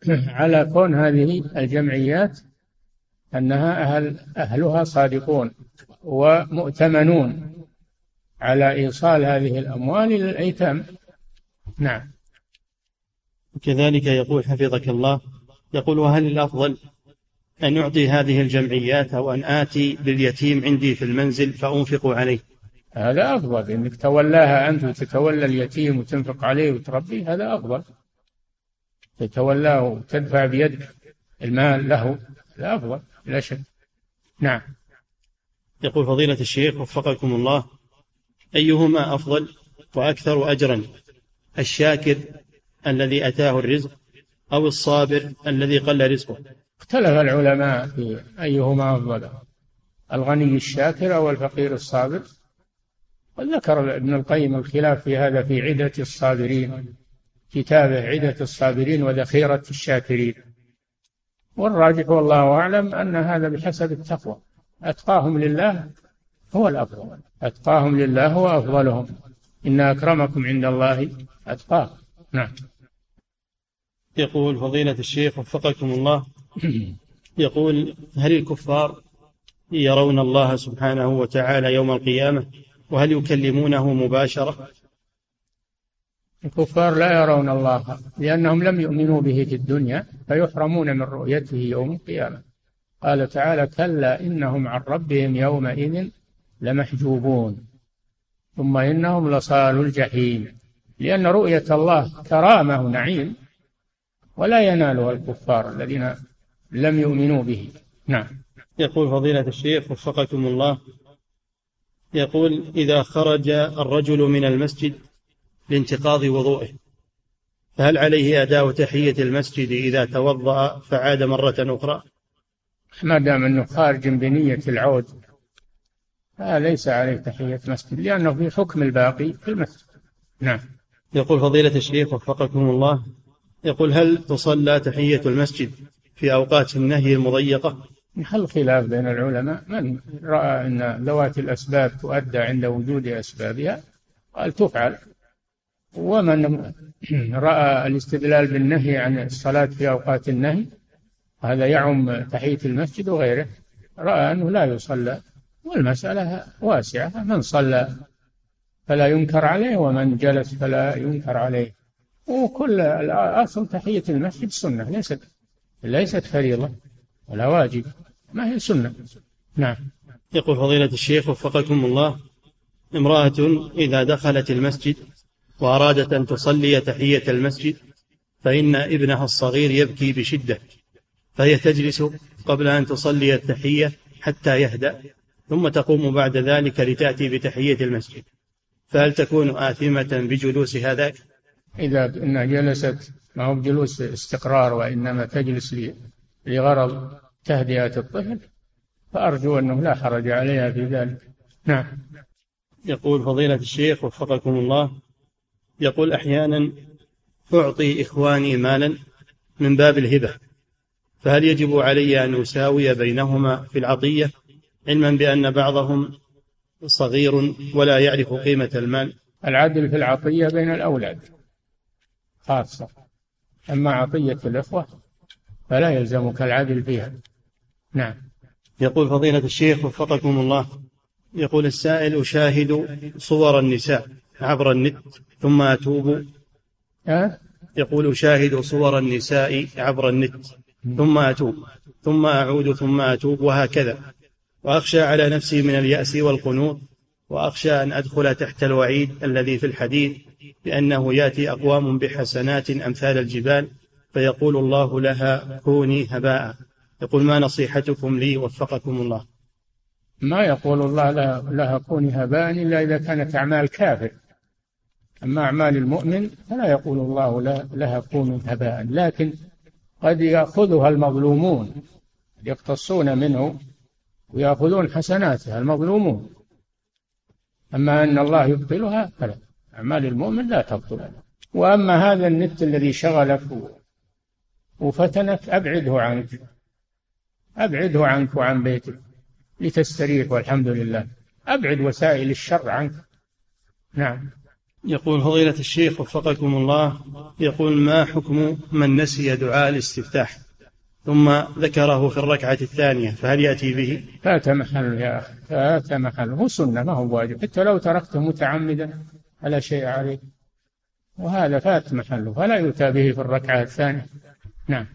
على كون هذه الجمعيات أنها أهل أهلها صادقون ومؤتمنون على إيصال هذه الأموال إلى الأيتام نعم. كذلك يقول حفظك الله يقول وهل الأفضل أن أعطي هذه الجمعيات أو أن آتي باليتيم عندي في المنزل فأنفق عليه. هذا أفضل. إنك تولاها أنت وتتولى اليتيم وتنفق عليه وتربيه هذا أفضل. تتولاه وتدفع بيدك المال له هذا أفضل لا شك. نعم. يقول فضيلة الشيخ وفقكم الله أيهما أفضل وأكثر أجرا الشاكر الذي أتاه الرزق أو الصابر الذي قل رزقه؟ اختلف العلماء في أيهما أفضل الغني الشاكر أو الفقير الصابر؟ وذكر ابن القيم الخلاف في هذا في عدة الصابرين كتابه عدة الصابرين وذخيرة الشاكرين. والراجح والله أعلم أن هذا بحسب التقوى. أتقاهم لله هو الأفضل أتقاهم لله هو أفضلهم. إن أكرمكم عند الله أتقاكم. نعم. يقول فضيلة الشيخ وفقكم الله. يقول هل الكفار يرون الله سبحانه وتعالى يوم القيامة وهل يكلمونه مباشرة؟ الكفار لا يرون الله لأنهم لم يؤمنوا به في الدنيا فيحرمون من رؤيته يوم القيامة. قال تعالى كلا إنهم عن ربهم يومئذ لمحجوبون ثم إنهم لصال الجحيم. لأن رؤية الله كرامة ونعيم ولا ينالها الكفار الذين لم يؤمنوا به. نعم. يقول فضيلة الشيخ وفقكم الله. يقول إذا خرج الرجل من المسجد لانتقاض وضوءه فهل عليه أداء تحية المسجد إذا توضأ فعاد مرة أخرى؟ ما دام أنه خارج بنية العود فليس عليه تحية مسجد لأنه في حكم الباقي في المسجد. نعم. يقول فضيلة الشيخ وفقكم الله. يقول هل تصلى تحية المسجد في أوقات النهي المضيقة. محل خلاف بين العلماء من رأى أن ذوات الأسباب تؤدى عند وجود أسبابها؟ قال تفعل. ومن رأى الاستدلال بالنهي عن الصلاة في أوقات النهي هذا يعم تحية المسجد وغيره رأى أنه لا يصلى. والمسألة واسعة. من صلى فلا ينكر عليه ومن جلس فلا ينكر عليه. وكل الأصل تحية المسجد سنة ليست ليست فريضة ولا واجب ما هي سنة. نعم. يقول فضيلة الشيخ وفقكم الله امرأة إذا دخلت المسجد وأرادت أن تصلي تحية المسجد فإن ابنها الصغير يبكي بشدة فهي تجلس قبل أن تصلي التحية حتى يهدأ ثم تقوم بعد ذلك لتأتي بتحية المسجد. فهل تكون آثمة بجلوس هذاك؟ إذا جلست ما هو بجلوس استقرار وإنما تجلس لغرض تهدئة الطفل. فأرجو أنه لا حرج عليها في ذلك. نعم. يقول فضيلة الشيخ وفقكم الله يقول أحيانا أعطي إخواني مالا من باب الهبة فهل يجب علي أن أساوي بينهما في العطية علما بأن بعضهم صغير ولا يعرف قيمة المال؟ العدل في العطية بين الأولاد خاصة. أما عطية الإخوة فلا يلزمك العدل فيها. نعم. يقول فضيلة الشيخ وفقكم الله يقول السائل أشاهد صور النساء عبر النت ثم أتوب. أه؟ يقول أشاهد صور النساء عبر النت ثم أتوب ثم أعود ثم أتوب وهكذا. وأخشى على نفسي من اليأس والقنوط وأخشى أن أدخل تحت الوعيد الذي في الحديث بأنه يأتي أقوام بحسنات أمثال الجبال فيقول الله لها كوني هباء. يقول ما نصيحتكم لي وفقكم الله. ما يقول الله لها, كوني هباء إلا إذا كانت أعمال كافر. أما أعمال المؤمن فلا يقول الله لها كوني هباء. لكن قد يأخذها المظلومون. يقتصون منه ويأخذون حسناتها المظلومون. أما أن الله يبطلها فلا. أعمال المؤمن لا تبطل. وأما هذا النت الذي شغلك وفتنك أبعده عنك. أبعده عنك وعن بيتك لتستريح والحمد لله. أبعد وسائل الشر عنك. نعم. يقول فضيلة الشيخ وفقكم الله يقول ما حكم من نسي دعاء الاستفتاح ثم ذكره في الركعة الثانية؟ فهل يأتي به؟ فات محله يا أخي فات محله هو سنة ما هو واجب. حتى لو تركته متعمدا فلا شيء عليه. وهذا فات محله فلا يؤتى به في الركعة الثانية. نعم.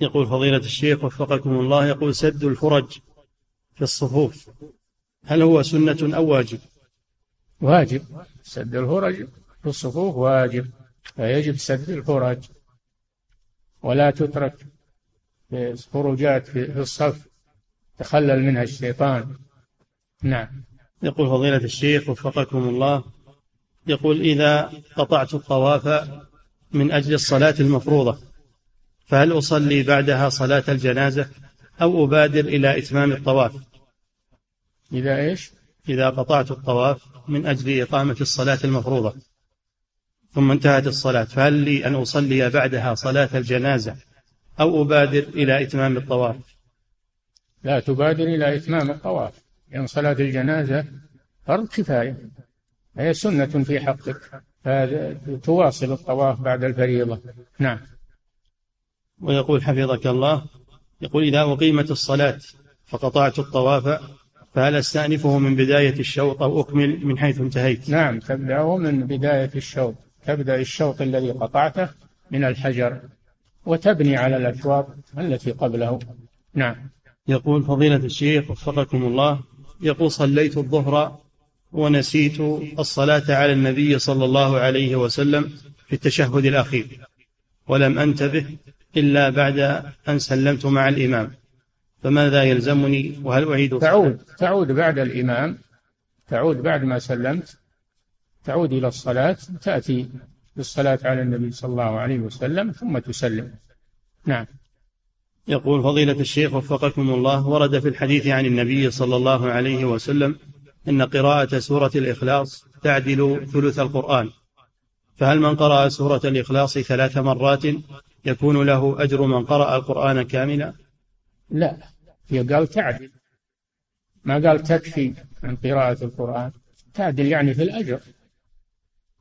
يقول فضيلة الشيخ وفقكم الله يقول سد الفرج في الصفوف هل هو سنة أو واجب؟ واجب. سد الفرج في الصفوف واجب فيجب سد الفرج. ولا تترك خروجات في الصف تخلل منها الشيطان. نعم. يقول فضيلة الشيخ وفقكم الله يقول إذا قطعت الطواف من أجل الصلاة المفروضة فهل أصلي بعدها صلاة الجنازة أو أبادر إلى إتمام الطواف؟ إذا إيش؟ إذا قطعت الطواف من أجل إقامة الصلاة المفروضة ثم انتهت الصلاة فهل لي أن أصلي بعدها صلاة الجنازة أو أبادر إلى إتمام الطواف؟ لا تبادر إلى إتمام الطواف لأن صلاة الجنازة فرض كفاية. هي سنة في حقك. فتواصل الطواف بعد الفريضة. نعم. ويقول حفظك الله يقول إذا أقيمت الصلاة فقطعت الطواف فهل أستأنفه من بداية الشوط أو أكمل من حيث انتهيت؟ نعم تبدأه من بداية الشوط. تبدأ الشوط الذي قطعته من الحجر وتبني على الأشواط التي قبله. نعم. يقول فضيلة الشيخ وفقكم الله يقول صليت الظهر ونسيت الصلاة على النبي صلى الله عليه وسلم في التشهد الأخير ولم أنتبه إلا بعد أن سلمت مع الإمام. فماذا يلزمني وهل أعيد؟ تعود تعود بعد الإمام تعود بعد ما سلمت تعود إلى الصلاة تأتي بالصلاة على النبي صلى الله عليه وسلم ثم تسلم. نعم. يقول فضيلة الشيخ وفقكم الله ورد في الحديث عن النبي صلى الله عليه وسلم أن قراءة سورة الإخلاص تعدل ثلث القرآن. فهل من قرأ سورة الإخلاص ثلاث مرات يكون له أجر من قرأ القرآن كاملا؟ لا. قال تعدل. ما قال تكفي عن قراءة القرآن. تعدل يعني في الأجر.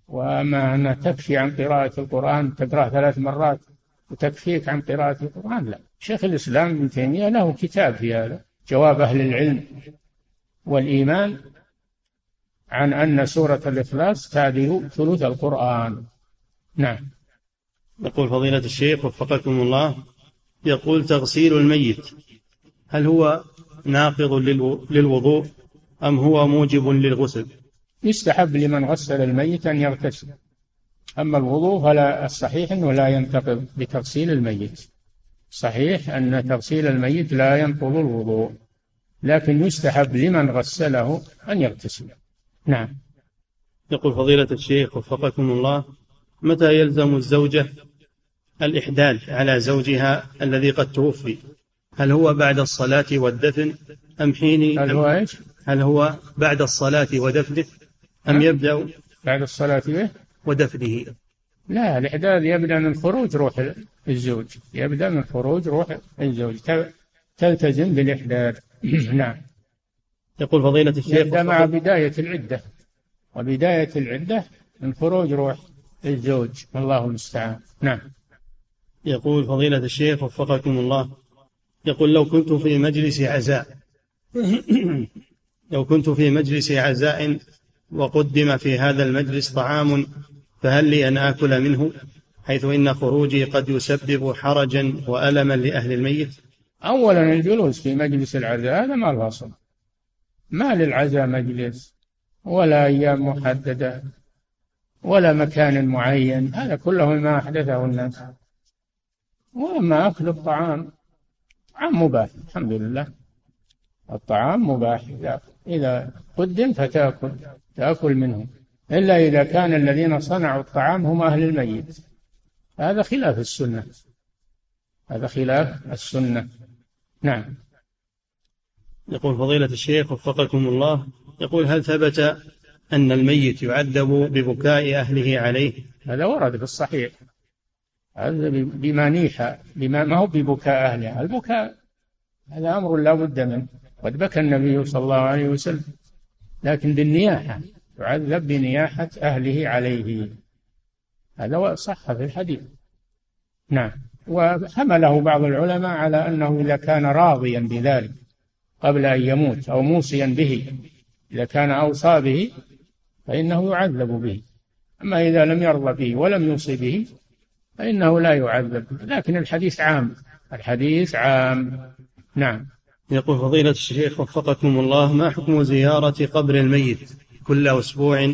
وما أنها تكفي عن قراءة القرآن تقرأ ثلاث مرات وتكفيك عن قراءة القرآن لا. شيخ الإسلام ابن تيمية له كتاب في هذا جواب أهل العلم والإيمان. عن أن سورة الإخلاص تعدل ثلث القرآن. نعم. يقول فضيلة الشيخ وفقكم الله يقول تغسيل الميت هل هو ناقض للوضوء أم هو موجب للغسل؟ يستحب لمن غسل الميت أن يغتسل. أما الوضوء فلا الصحيح أنه لا ينتقض بتغسيل الميت. صحيح أن تغسيل الميت لا ينقض الوضوء لكن يستحب لمن غسله أن يغتسل. نعم. يقول فضيلة الشيخ وفقكم الله متى يلزم الزوجة الإحداد على زوجها الذي قد توفي؟ هل هو بعد الصلاة والدفن أم حين هل هو إيش؟ هل هو بعد الصلاة ودفنه أم يبدأ بعد الصلاة به؟ ودفنه. لا الإحداث يبدأ من خروج روح الزوج يبدأ من خروج روح الزوج تلتزم بالإحداث نعم. يقول فضيلة الشيخ يبدأ مع بداية العدة وبداية العدة من خروج روح الزوج. والله المستعان. نعم. يقول فضيلة الشيخ وفقكم الله. يقول لو كنت في مجلس عزاء لو كنت في مجلس عزاء وقدم في هذا المجلس طعام فهل لي أن آكل منه؟ حيث إن خروجي قد يسبب حرجا وألما لأهل الميت. أولا الجلوس في مجلس العزاء هذا ما له أصل. ما للعزاء مجلس ولا أيام محددة ولا مكان معين هذا كله ما أحدثه الناس. وأما أكل الطعام طعام مباح الحمد لله. الطعام مباح إذا قدم فتأكل تأكل منه. إلا إذا كان الذين صنعوا الطعام هم أهل الميت. هذا خلاف السنة. هذا خلاف السنة. نعم. يقول فضيلة الشيخ وفقكم الله يقول هل ثبت أن الميت يعذب ببكاء أهله عليه؟ هذا ورد في الصحيح. هذا بما نيح بما ما هو ببكاء أهله. البكاء هذا أمر لا بد منه. قد بكى النبي صلى الله عليه وسلم لكن بالنياحة يعذب بنياحة أهله عليه. هذا صح في الحديث. نعم. وحمله بعض العلماء على أنه إذا كان راضيا بذلك. قبل أن يموت أو موصيا به إذا كان أوصى به فإنه يعذب به. أما إذا لم يرضى به ولم يوصي به فإنه لا يعذب. لكن الحديث عام. الحديث عام. نعم. يقول فضيلة الشيخ وفقكم الله ما حكم زيارة قبر الميت كل أسبوع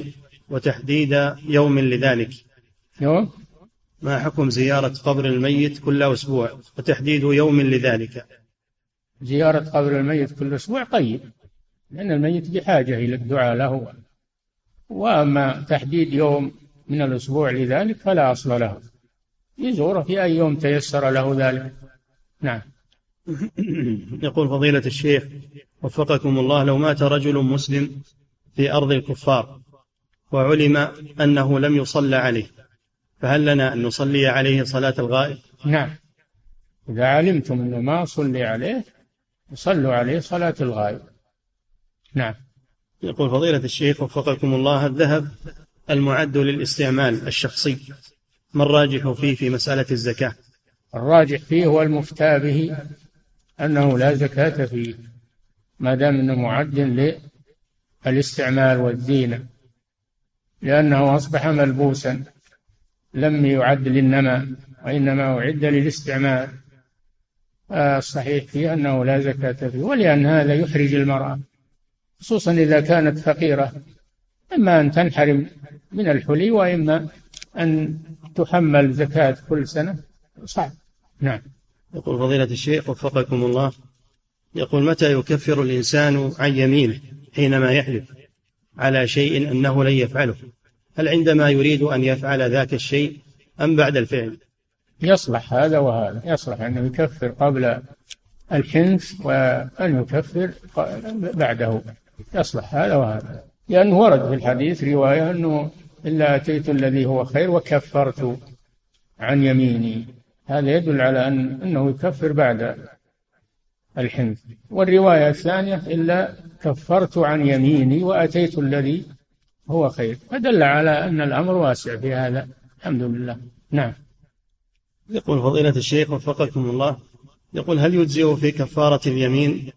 وتحديد يوم لذلك؟ يوم ما حكم زيارة قبر الميت كل أسبوع وتحديد يوم لذلك؟ زيارة قبر الميت كل أسبوع طيب لأن الميت بحاجة إلى الدعاء له. وأما تحديد يوم من الأسبوع لذلك فلا أصل له. يزوره في أي يوم تيسر له ذلك. نعم. يقول فضيلة الشيخ وفقكم الله لو مات رجل مسلم في أرض الكفار وعلم أنه لم يصلى عليه فهل لنا أن نصلي عليه صلاة الغائب؟ نعم. إذا علمتم أنه ما صلي عليه صلوا عليه صلاة الغائب. نعم. يقول فضيلة الشيخ وفقكم الله الذهب المعد للاستعمال الشخصي ما الراجح فيه في مسألة الزكاة؟ الراجح فيه هو المفتى به أنه لا زكاة فيه ما دام أنه معد للاستعمال والزينة. لأنه أصبح ملبوسا لم يعد للنماء وإنما أعد للاستعمال. الصحيح فيه أنه لا زكاة فيه ولأن هذا يحرج المرأة خصوصا إذا كانت فقيرة. إما أن تنحرم من الحلي وإما أن تحمل زكاة كل سنة. صعب نعم. يقول فضيلة الشيخ وفقكم الله. يقول متى يكفر الإنسان عن يمينه حينما يحلف على شيء أنه لن يفعله؟ هل عندما يريد أن يفعل ذاك الشيء أم بعد الفعل؟ يصلح هذا وهذا يصلح أنه يكفر قبل الحنث وأن يكفر بعده. يصلح هذا وهذا. لأنه ورد في الحديث رواية أنه إلا أتيت الذي هو خير وكفرت عن يميني. هذا يدل على أن أنه يكفر بعد الحنث والرواية الثانية إلا كفرت عن يميني وأتيت الذي هو خير. فدل على أن الأمر واسع في هذا. الحمد لله. نعم. يقول فضيلة الشيخ وفقكم الله يقول هل يجزئ في كفارة اليمين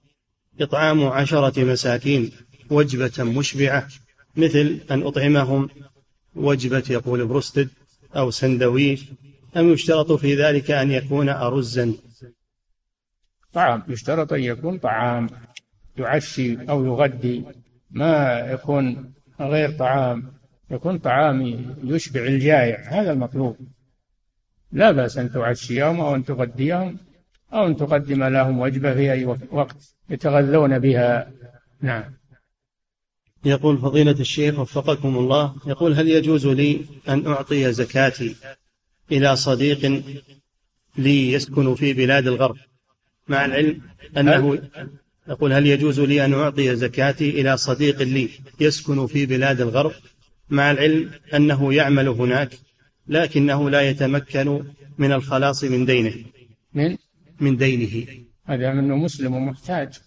إطعام عشرة مساكين وجبة مشبعة مثل أن أطعمهم وجبة يقول بروستد أو سندويش أم يشترط في ذلك أن يكون أرزا؟ طعام يشترط أن يكون طعام يعشي أو يغدي ما يكون غير طعام يكون طعام يشبع الجائع هذا المطلوب. لا بأس أن تعشيهم أو أن تغديهم أو أن تقدم لهم وجبة في أي وقت يتغذون بها. نعم. يقول فضيلة الشيخ وفقكم الله يقول هل يجوز لي أن أعطي زكاتي إلى صديق لي يسكن في بلاد الغرب؟ مع العلم أنه يقول هل يجوز لي أن أعطي زكاتي إلى صديق لي يسكن في بلاد الغرب؟ مع العلم أنه يعمل هناك لكنه لا يتمكن من الخلاص من دينه. من؟ من دينه. هذا منه مسلم ومحتاج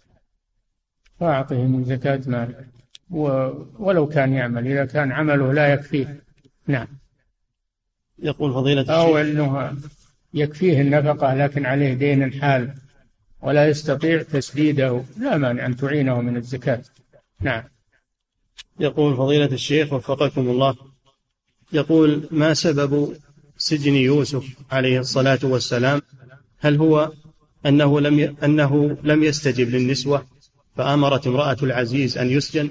فأعطه من زكاة ماله. ولو كان يعمل إذا كان عمله لا يكفيه. نعم. يقول فضيلة الشيخ. أو أنه يكفيه النفقة لكن عليه دين حال ولا يستطيع تسديده لا مانع أن تعينه من الزكاة. نعم. يقول فضيلة الشيخ وفقكم الله. يقول ما سبب سجن يوسف عليه الصلاة والسلام؟ هل هو أنه لم أنه لم يستجب للنسوة فأمرت امرأة العزيز أن يسجن؟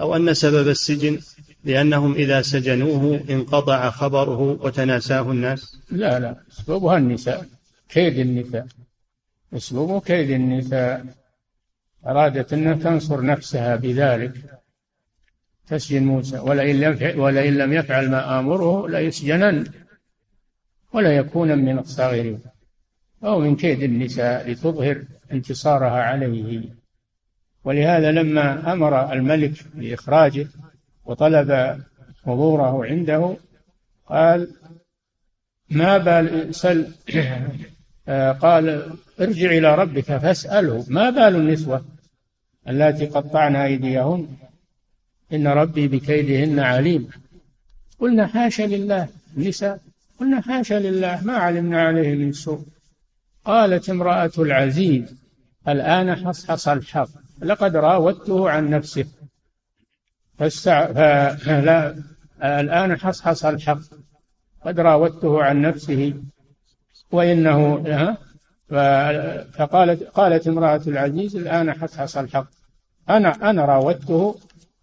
أو أن سبب السجن لأنهم إذا سجنوه انقطع خبره وتناساه الناس؟ لا لا أسبابها النساء كيد النساء. أسلوبه كيد النساء. أرادت أن تنصر نفسها بذلك. تسجن موسى. ولئن لم ولئن لم يفعل ما آمره ليسجنن ولا يكون من الصاغرين. أو من كيد النساء لتظهر انتصارها عليه. ولهذا لما أمر الملك بإخراجه وطلب حضوره عنده قال ما بال سل قال ارجع إلى ربك فاسأله. ما بال النسوة اللاتي قطعن أيديهن إن ربي بكيدهن عليم. قلنا حاشا لله النساء قلنا حاشا لله ما علمنا عليه من سوء. قالت امرأة العزيز الآن حصحص الحق لقد راودته عن نفسه. فاستع... فلا الآن حصحص الحق قد راودته عن نفسه. وإنه فقالت قالت امرأة العزيز الآن حصحص الحق. أنا أنا راودته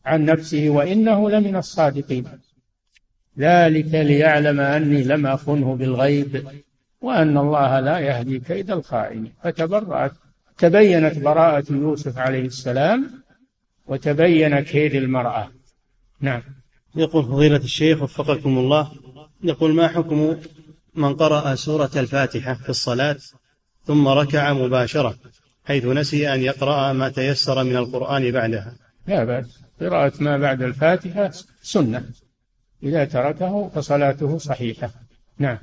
عن نفسه وإنه لمن الصادقين. ذلك ليعلم أني لم أخنه بالغيب وأن الله لا يهدي كيد الخائن. فتبرأت تبينت براءة يوسف عليه السلام وتبين كيد المرأة. نعم. يقول فضيلة الشيخ وفقكم الله يقول ما حكم من قرأ سورة الفاتحة في الصلاة ثم ركع مباشرة حيث نسي أن يقرأ ما تيسر من القرآن بعدها؟ لا بأس. قراءة ما بعد الفاتحة سنة. إذا تركه فصلاته صحيحة. نعم.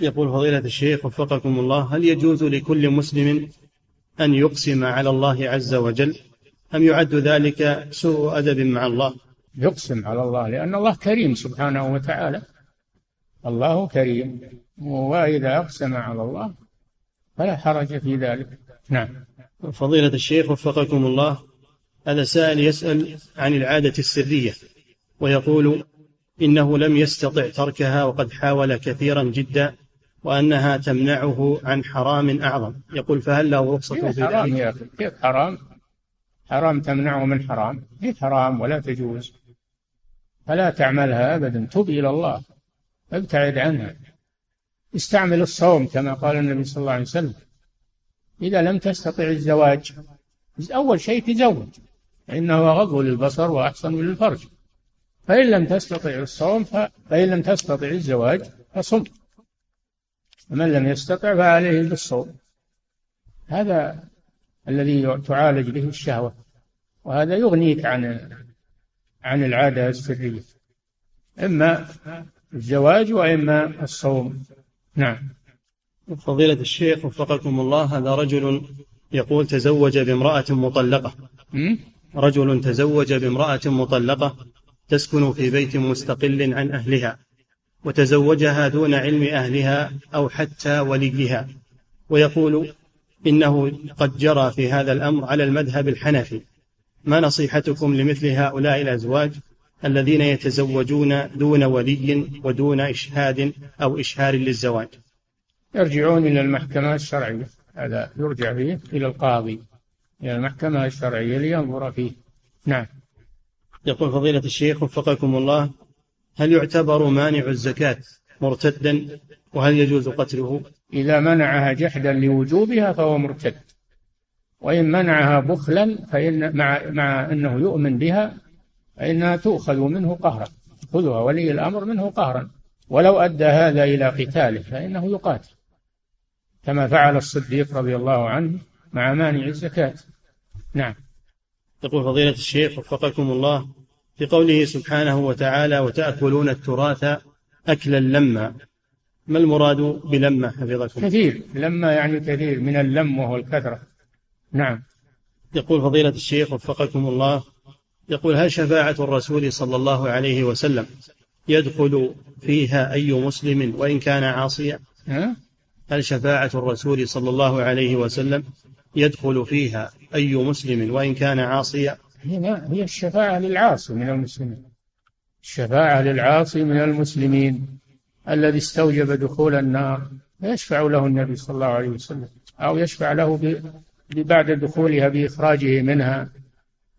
يقول فضيلة الشيخ وفقكم الله هل يجوز لكل مسلم أن يقسم على الله عز وجل؟ أم يعد ذلك سوء أدب مع الله؟ يقسم على الله لأن الله كريم سبحانه وتعالى. الله كريم. وإذا أقسم على الله فلا حرج في ذلك. نعم. فضيلة الشيخ وفقكم الله هذا سائل يسأل عن العادة السرية ويقول إنه لم يستطع تركها وقد حاول كثيرا جدا وأنها تمنعه عن حرام أعظم. يقول فهل له رخصة في حرام يا أخي كيف حرام. حرام تمنعه من حرام. هي حرام ولا تجوز. فلا تعملها أبدا. تب إلى الله. ابتعد عنها. استعمل الصوم كما قال النبي صلى الله عليه وسلم. إذا لم تستطع الزواج أول شيء تزوج. إنه غض للبصر وأحسن للفرج. فإن لم تستطع الصوم فإن لم تستطع الزواج فصم. ومن لم يستطع فعليه بالصوم. هذا الذي تعالج به الشهوة. وهذا يغنيك عن عن العادة السرية. إما الزواج وإما الصوم. نعم. فضيلة الشيخ وفقكم الله هذا رجل يقول تزوج بامرأة مطلقة. رجل تزوج بامرأة مطلقة تسكن في بيت مستقل عن أهلها وتزوجها دون علم أهلها أو حتى وليها. ويقول إنه قد جرى في هذا الأمر على المذهب الحنفي. ما نصيحتكم لمثل هؤلاء الأزواج الذين يتزوجون دون ولي ودون إشهاد أو إشهار للزواج؟ يرجعون إلى المحكمة الشرعية هذا يرجع فيه إلى القاضي. إلى المحكمة الشرعية لينظر فيه. نعم. يقول فضيلة الشيخ وفقكم الله هل يعتبر مانع الزكاة مرتدا؟ وهل يجوز قتله؟ إذا منعها جحدا لوجوبها فهو مرتد. وإن منعها بخلا فإن مع مع أنه يؤمن بها فإنها تؤخذ منه قهرا. خذها ولي الأمر منه قهرا. ولو أدى هذا إلى قتاله فإنه يقاتل. كما فعل الصديق رضي الله عنه مع مانع الزكاة نعم. يقول فضيلة الشيخ وفقكم الله في قوله سبحانه وتعالى وتأكلون التراث أكلا لما. ما المراد بلما حفظكم؟ كثير. لما يعني كثير من اللم وهو الكثرة. نعم. يقول فضيلة الشيخ وفقكم الله يقول هل شفاعة الرسول صلى الله عليه وسلم يدخل فيها أي مسلم وإن كان عاصيا؟ هل شفاعة الرسول صلى الله عليه وسلم يدخل فيها أي مسلم وإن كان عاصيا؟ هي الشفاعة للعاصي من المسلمين. الشفاعة للعاصي من المسلمين. الذي استوجب دخول النار يشفع له النبي صلى الله عليه وسلم أو يشفع له بعد دخولها بإخراجه منها.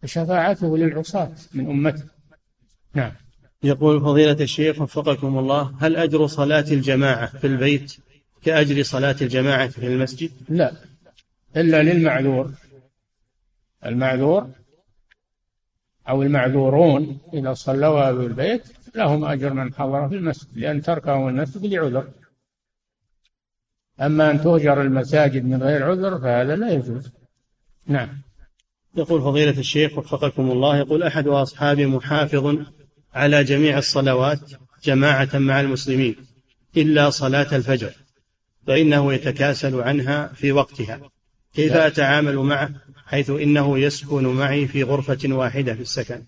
فشفاعته للعصاة من أمته. نعم. يقول فضيلة الشيخ وفقكم الله هل أجر صلاة الجماعة في البيت كأجر صلاة الجماعة في المسجد؟ لا. إلا للمعذور. المعذور أو المعذورون إذا صلوا البيت لهم أجر من حضر في المسجد لأن تركهم المسجد لعذر. أما أن تهجر المساجد من غير عذر فهذا لا يجوز. نعم. يقول فضيلة الشيخ وفقكم الله يقول أحد أصحابي محافظ على جميع الصلوات جماعة مع المسلمين إلا صلاة الفجر فإنه يتكاسل عنها في وقتها. كيف. أتعامل معه حيث إنه يسكن معي في غرفة واحدة في السكن؟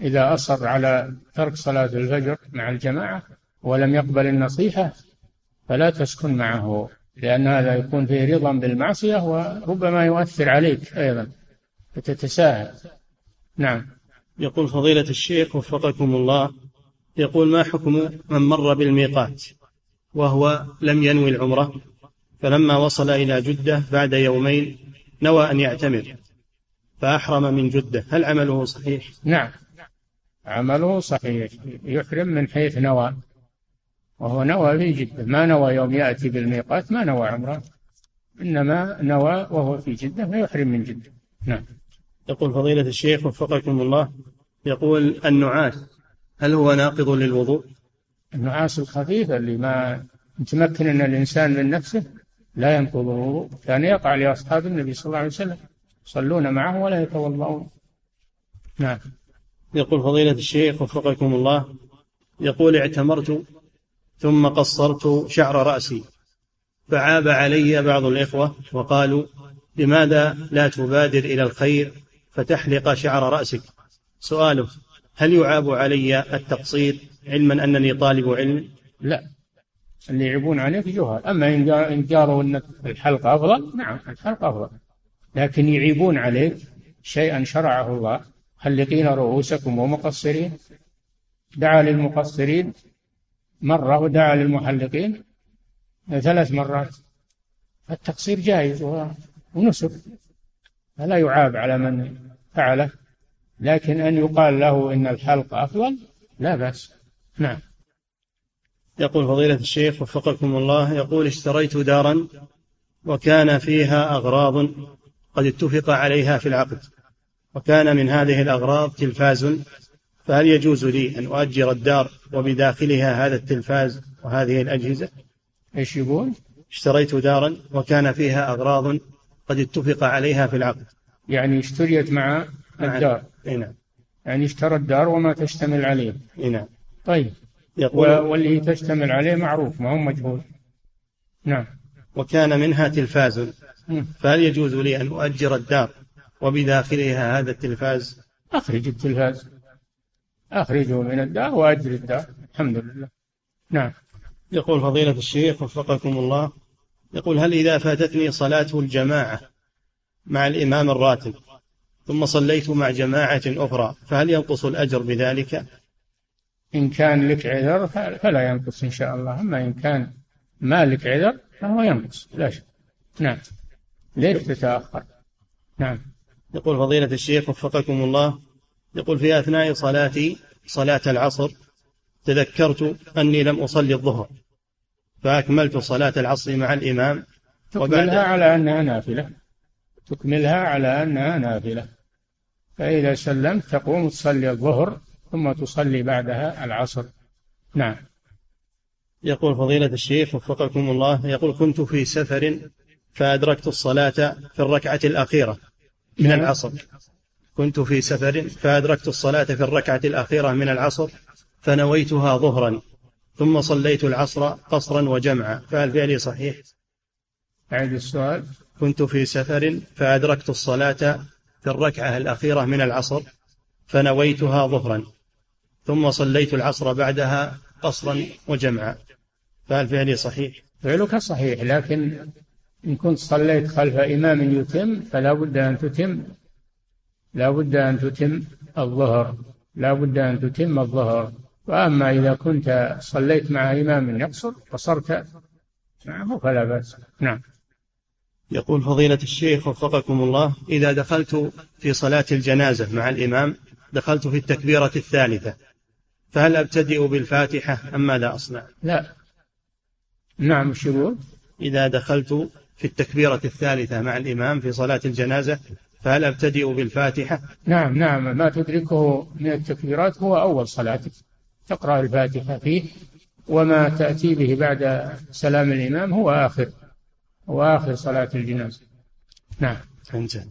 إذا أصر على ترك صلاة الفجر مع الجماعة ولم يقبل النصيحة فلا تسكن معه لأن هذا يكون فيه رضا بالمعصية وربما يؤثر عليك أيضا فتتساهل. نعم. يقول فضيلة الشيخ وفقكم الله يقول ما حكم من مر بالميقات وهو لم ينوي العمرة؟ فلما وصل إلى جدة بعد يومين نوى أن يعتمر فأحرم من جدة. هل عمله صحيح؟ نعم. عمله صحيح. يحرم من حيث نوى. وهو نوى في جدة. ما نوى يوم يأتي بالميقات ما نوى عمره. إنما نوى وهو في جدة فيحرم من جدة. نعم. يقول فضيلة الشيخ وفقكم الله يقول النعاس هل هو ناقض للوضوء؟ النعاس الخفيف اللي ما يتمكن إن الإنسان من نفسه لا ينقض الوضوء. كان يقع لأصحاب النبي صلى الله عليه وسلم. يصلون معه ولا يتوضؤون. نعم. يقول فضيلة الشيخ وفقكم الله يقول اعتمرت ثم قصرت شعر رأسي. فعاب علي بعض الإخوة وقالوا لماذا لا تبادر إلى الخير فتحلق شعر رأسك؟ سؤاله هل يعاب علي التقصير علما أنني طالب علم؟ لا. اللي يعيبون عليك جهال. أما إن قالوا أن الحلق أفضل نعم الحلق أفضل. لكن يعيبون عليك شيئا شرعه الله. حلقين رؤوسكم ومقصرين. دعا للمقصرين مرة ودعا للمحلقين ثلاث مرات. التقصير جائز ونسك فلا يعاب على من فعله. لكن أن يقال له إن الحلق أفضل لا بأس. نعم. يقول فضيلة الشيخ وفقكم الله يقول اشتريت دارا وكان فيها أغراض قد اتفق عليها في العقد وكان من هذه الأغراض تلفاز فهل يجوز لي أن أؤجر الدار وبداخلها هذا التلفاز وهذه الأجهزة؟ إيش يقول؟ اشتريت دارا وكان فيها أغراض قد اتفق عليها في العقد. يعني اشتريت مع الدار. اي نعم. يعني اشترى الدار وما تشتمل عليه. اي نعم. طيب. يقول واللي تشتمل عليه معروف ما هو مجهول. نعم. وكان منها تلفاز. فهل يجوز لي أن أؤجر الدار وبداخلها هذا التلفاز؟ أخرج التلفاز. أخرجه من الدار وأجر الدار. الحمد لله. نعم. يقول فضيلة الشيخ وفقكم الله يقول هل إذا فاتتني صلاة الجماعة مع الإمام الراتب ثم صليت مع جماعة أخرى فهل ينقص الأجر بذلك؟ إن كان لك عذر فلا ينقص إن شاء الله. أما إن كان ما لك عذر فهو ينقص لا شك. نعم. ليش تتأخر؟ نعم. يقول فضيلة الشيخ وفقكم الله يقول في أثناء صلاتي صلاة العصر تذكرت أني لم أصلي الظهر فأكملت صلاة العصر مع الإمام تكملها على أنها نافلة. تكملها على أنها نافلة. فإذا سلمت تقوم تصلي الظهر ثم تصلي بعدها العصر. نعم. يقول فضيلة الشيخ وفقكم الله يقول كنت في سفر فأدركت الصلاة في الركعة الأخيرة من نعم. العصر. كنت في سفر فأدركت الصلاة في الركعة الأخيرة من العصر فنويتها ظهرا ثم صليت العصر قصرا وجمعا. فهل فعلي صحيح؟ أعد السؤال. كنت في سفر فأدركت الصلاة في الركعة الأخيرة من العصر فنويتها ظهرا ثم صليت العصر بعدها قصرا وجمعا. فهل فعلي صحيح؟ فعلك صحيح لكن إن كنت صليت خلف إمام يتم فلا بد أن تتم لا بد أن تتم الظهر لا بد أن تتم الظهر. وأما إذا كنت صليت مع إمام يقصر قصرت معه فلا بأس. نعم. يقول فضيلة الشيخ وفقكم الله إذا دخلت في صلاة الجنازة مع الإمام دخلت في التكبيرة الثالثة فهل أبتدئ بالفاتحة أم ماذا أصنع؟ لا. نعم يقول؟ إذا دخلت في التكبيرة الثالثة مع الإمام في صلاة الجنازة فهل أبتدئ بالفاتحة؟ نعم نعم. ما تدركه من التكبيرات هو أول صلاتك تقرأ الفاتحة فيه وما تأتي به بعد سلام الإمام هو آخر هو آخر صلاة الجنازة. نعم. فهمت.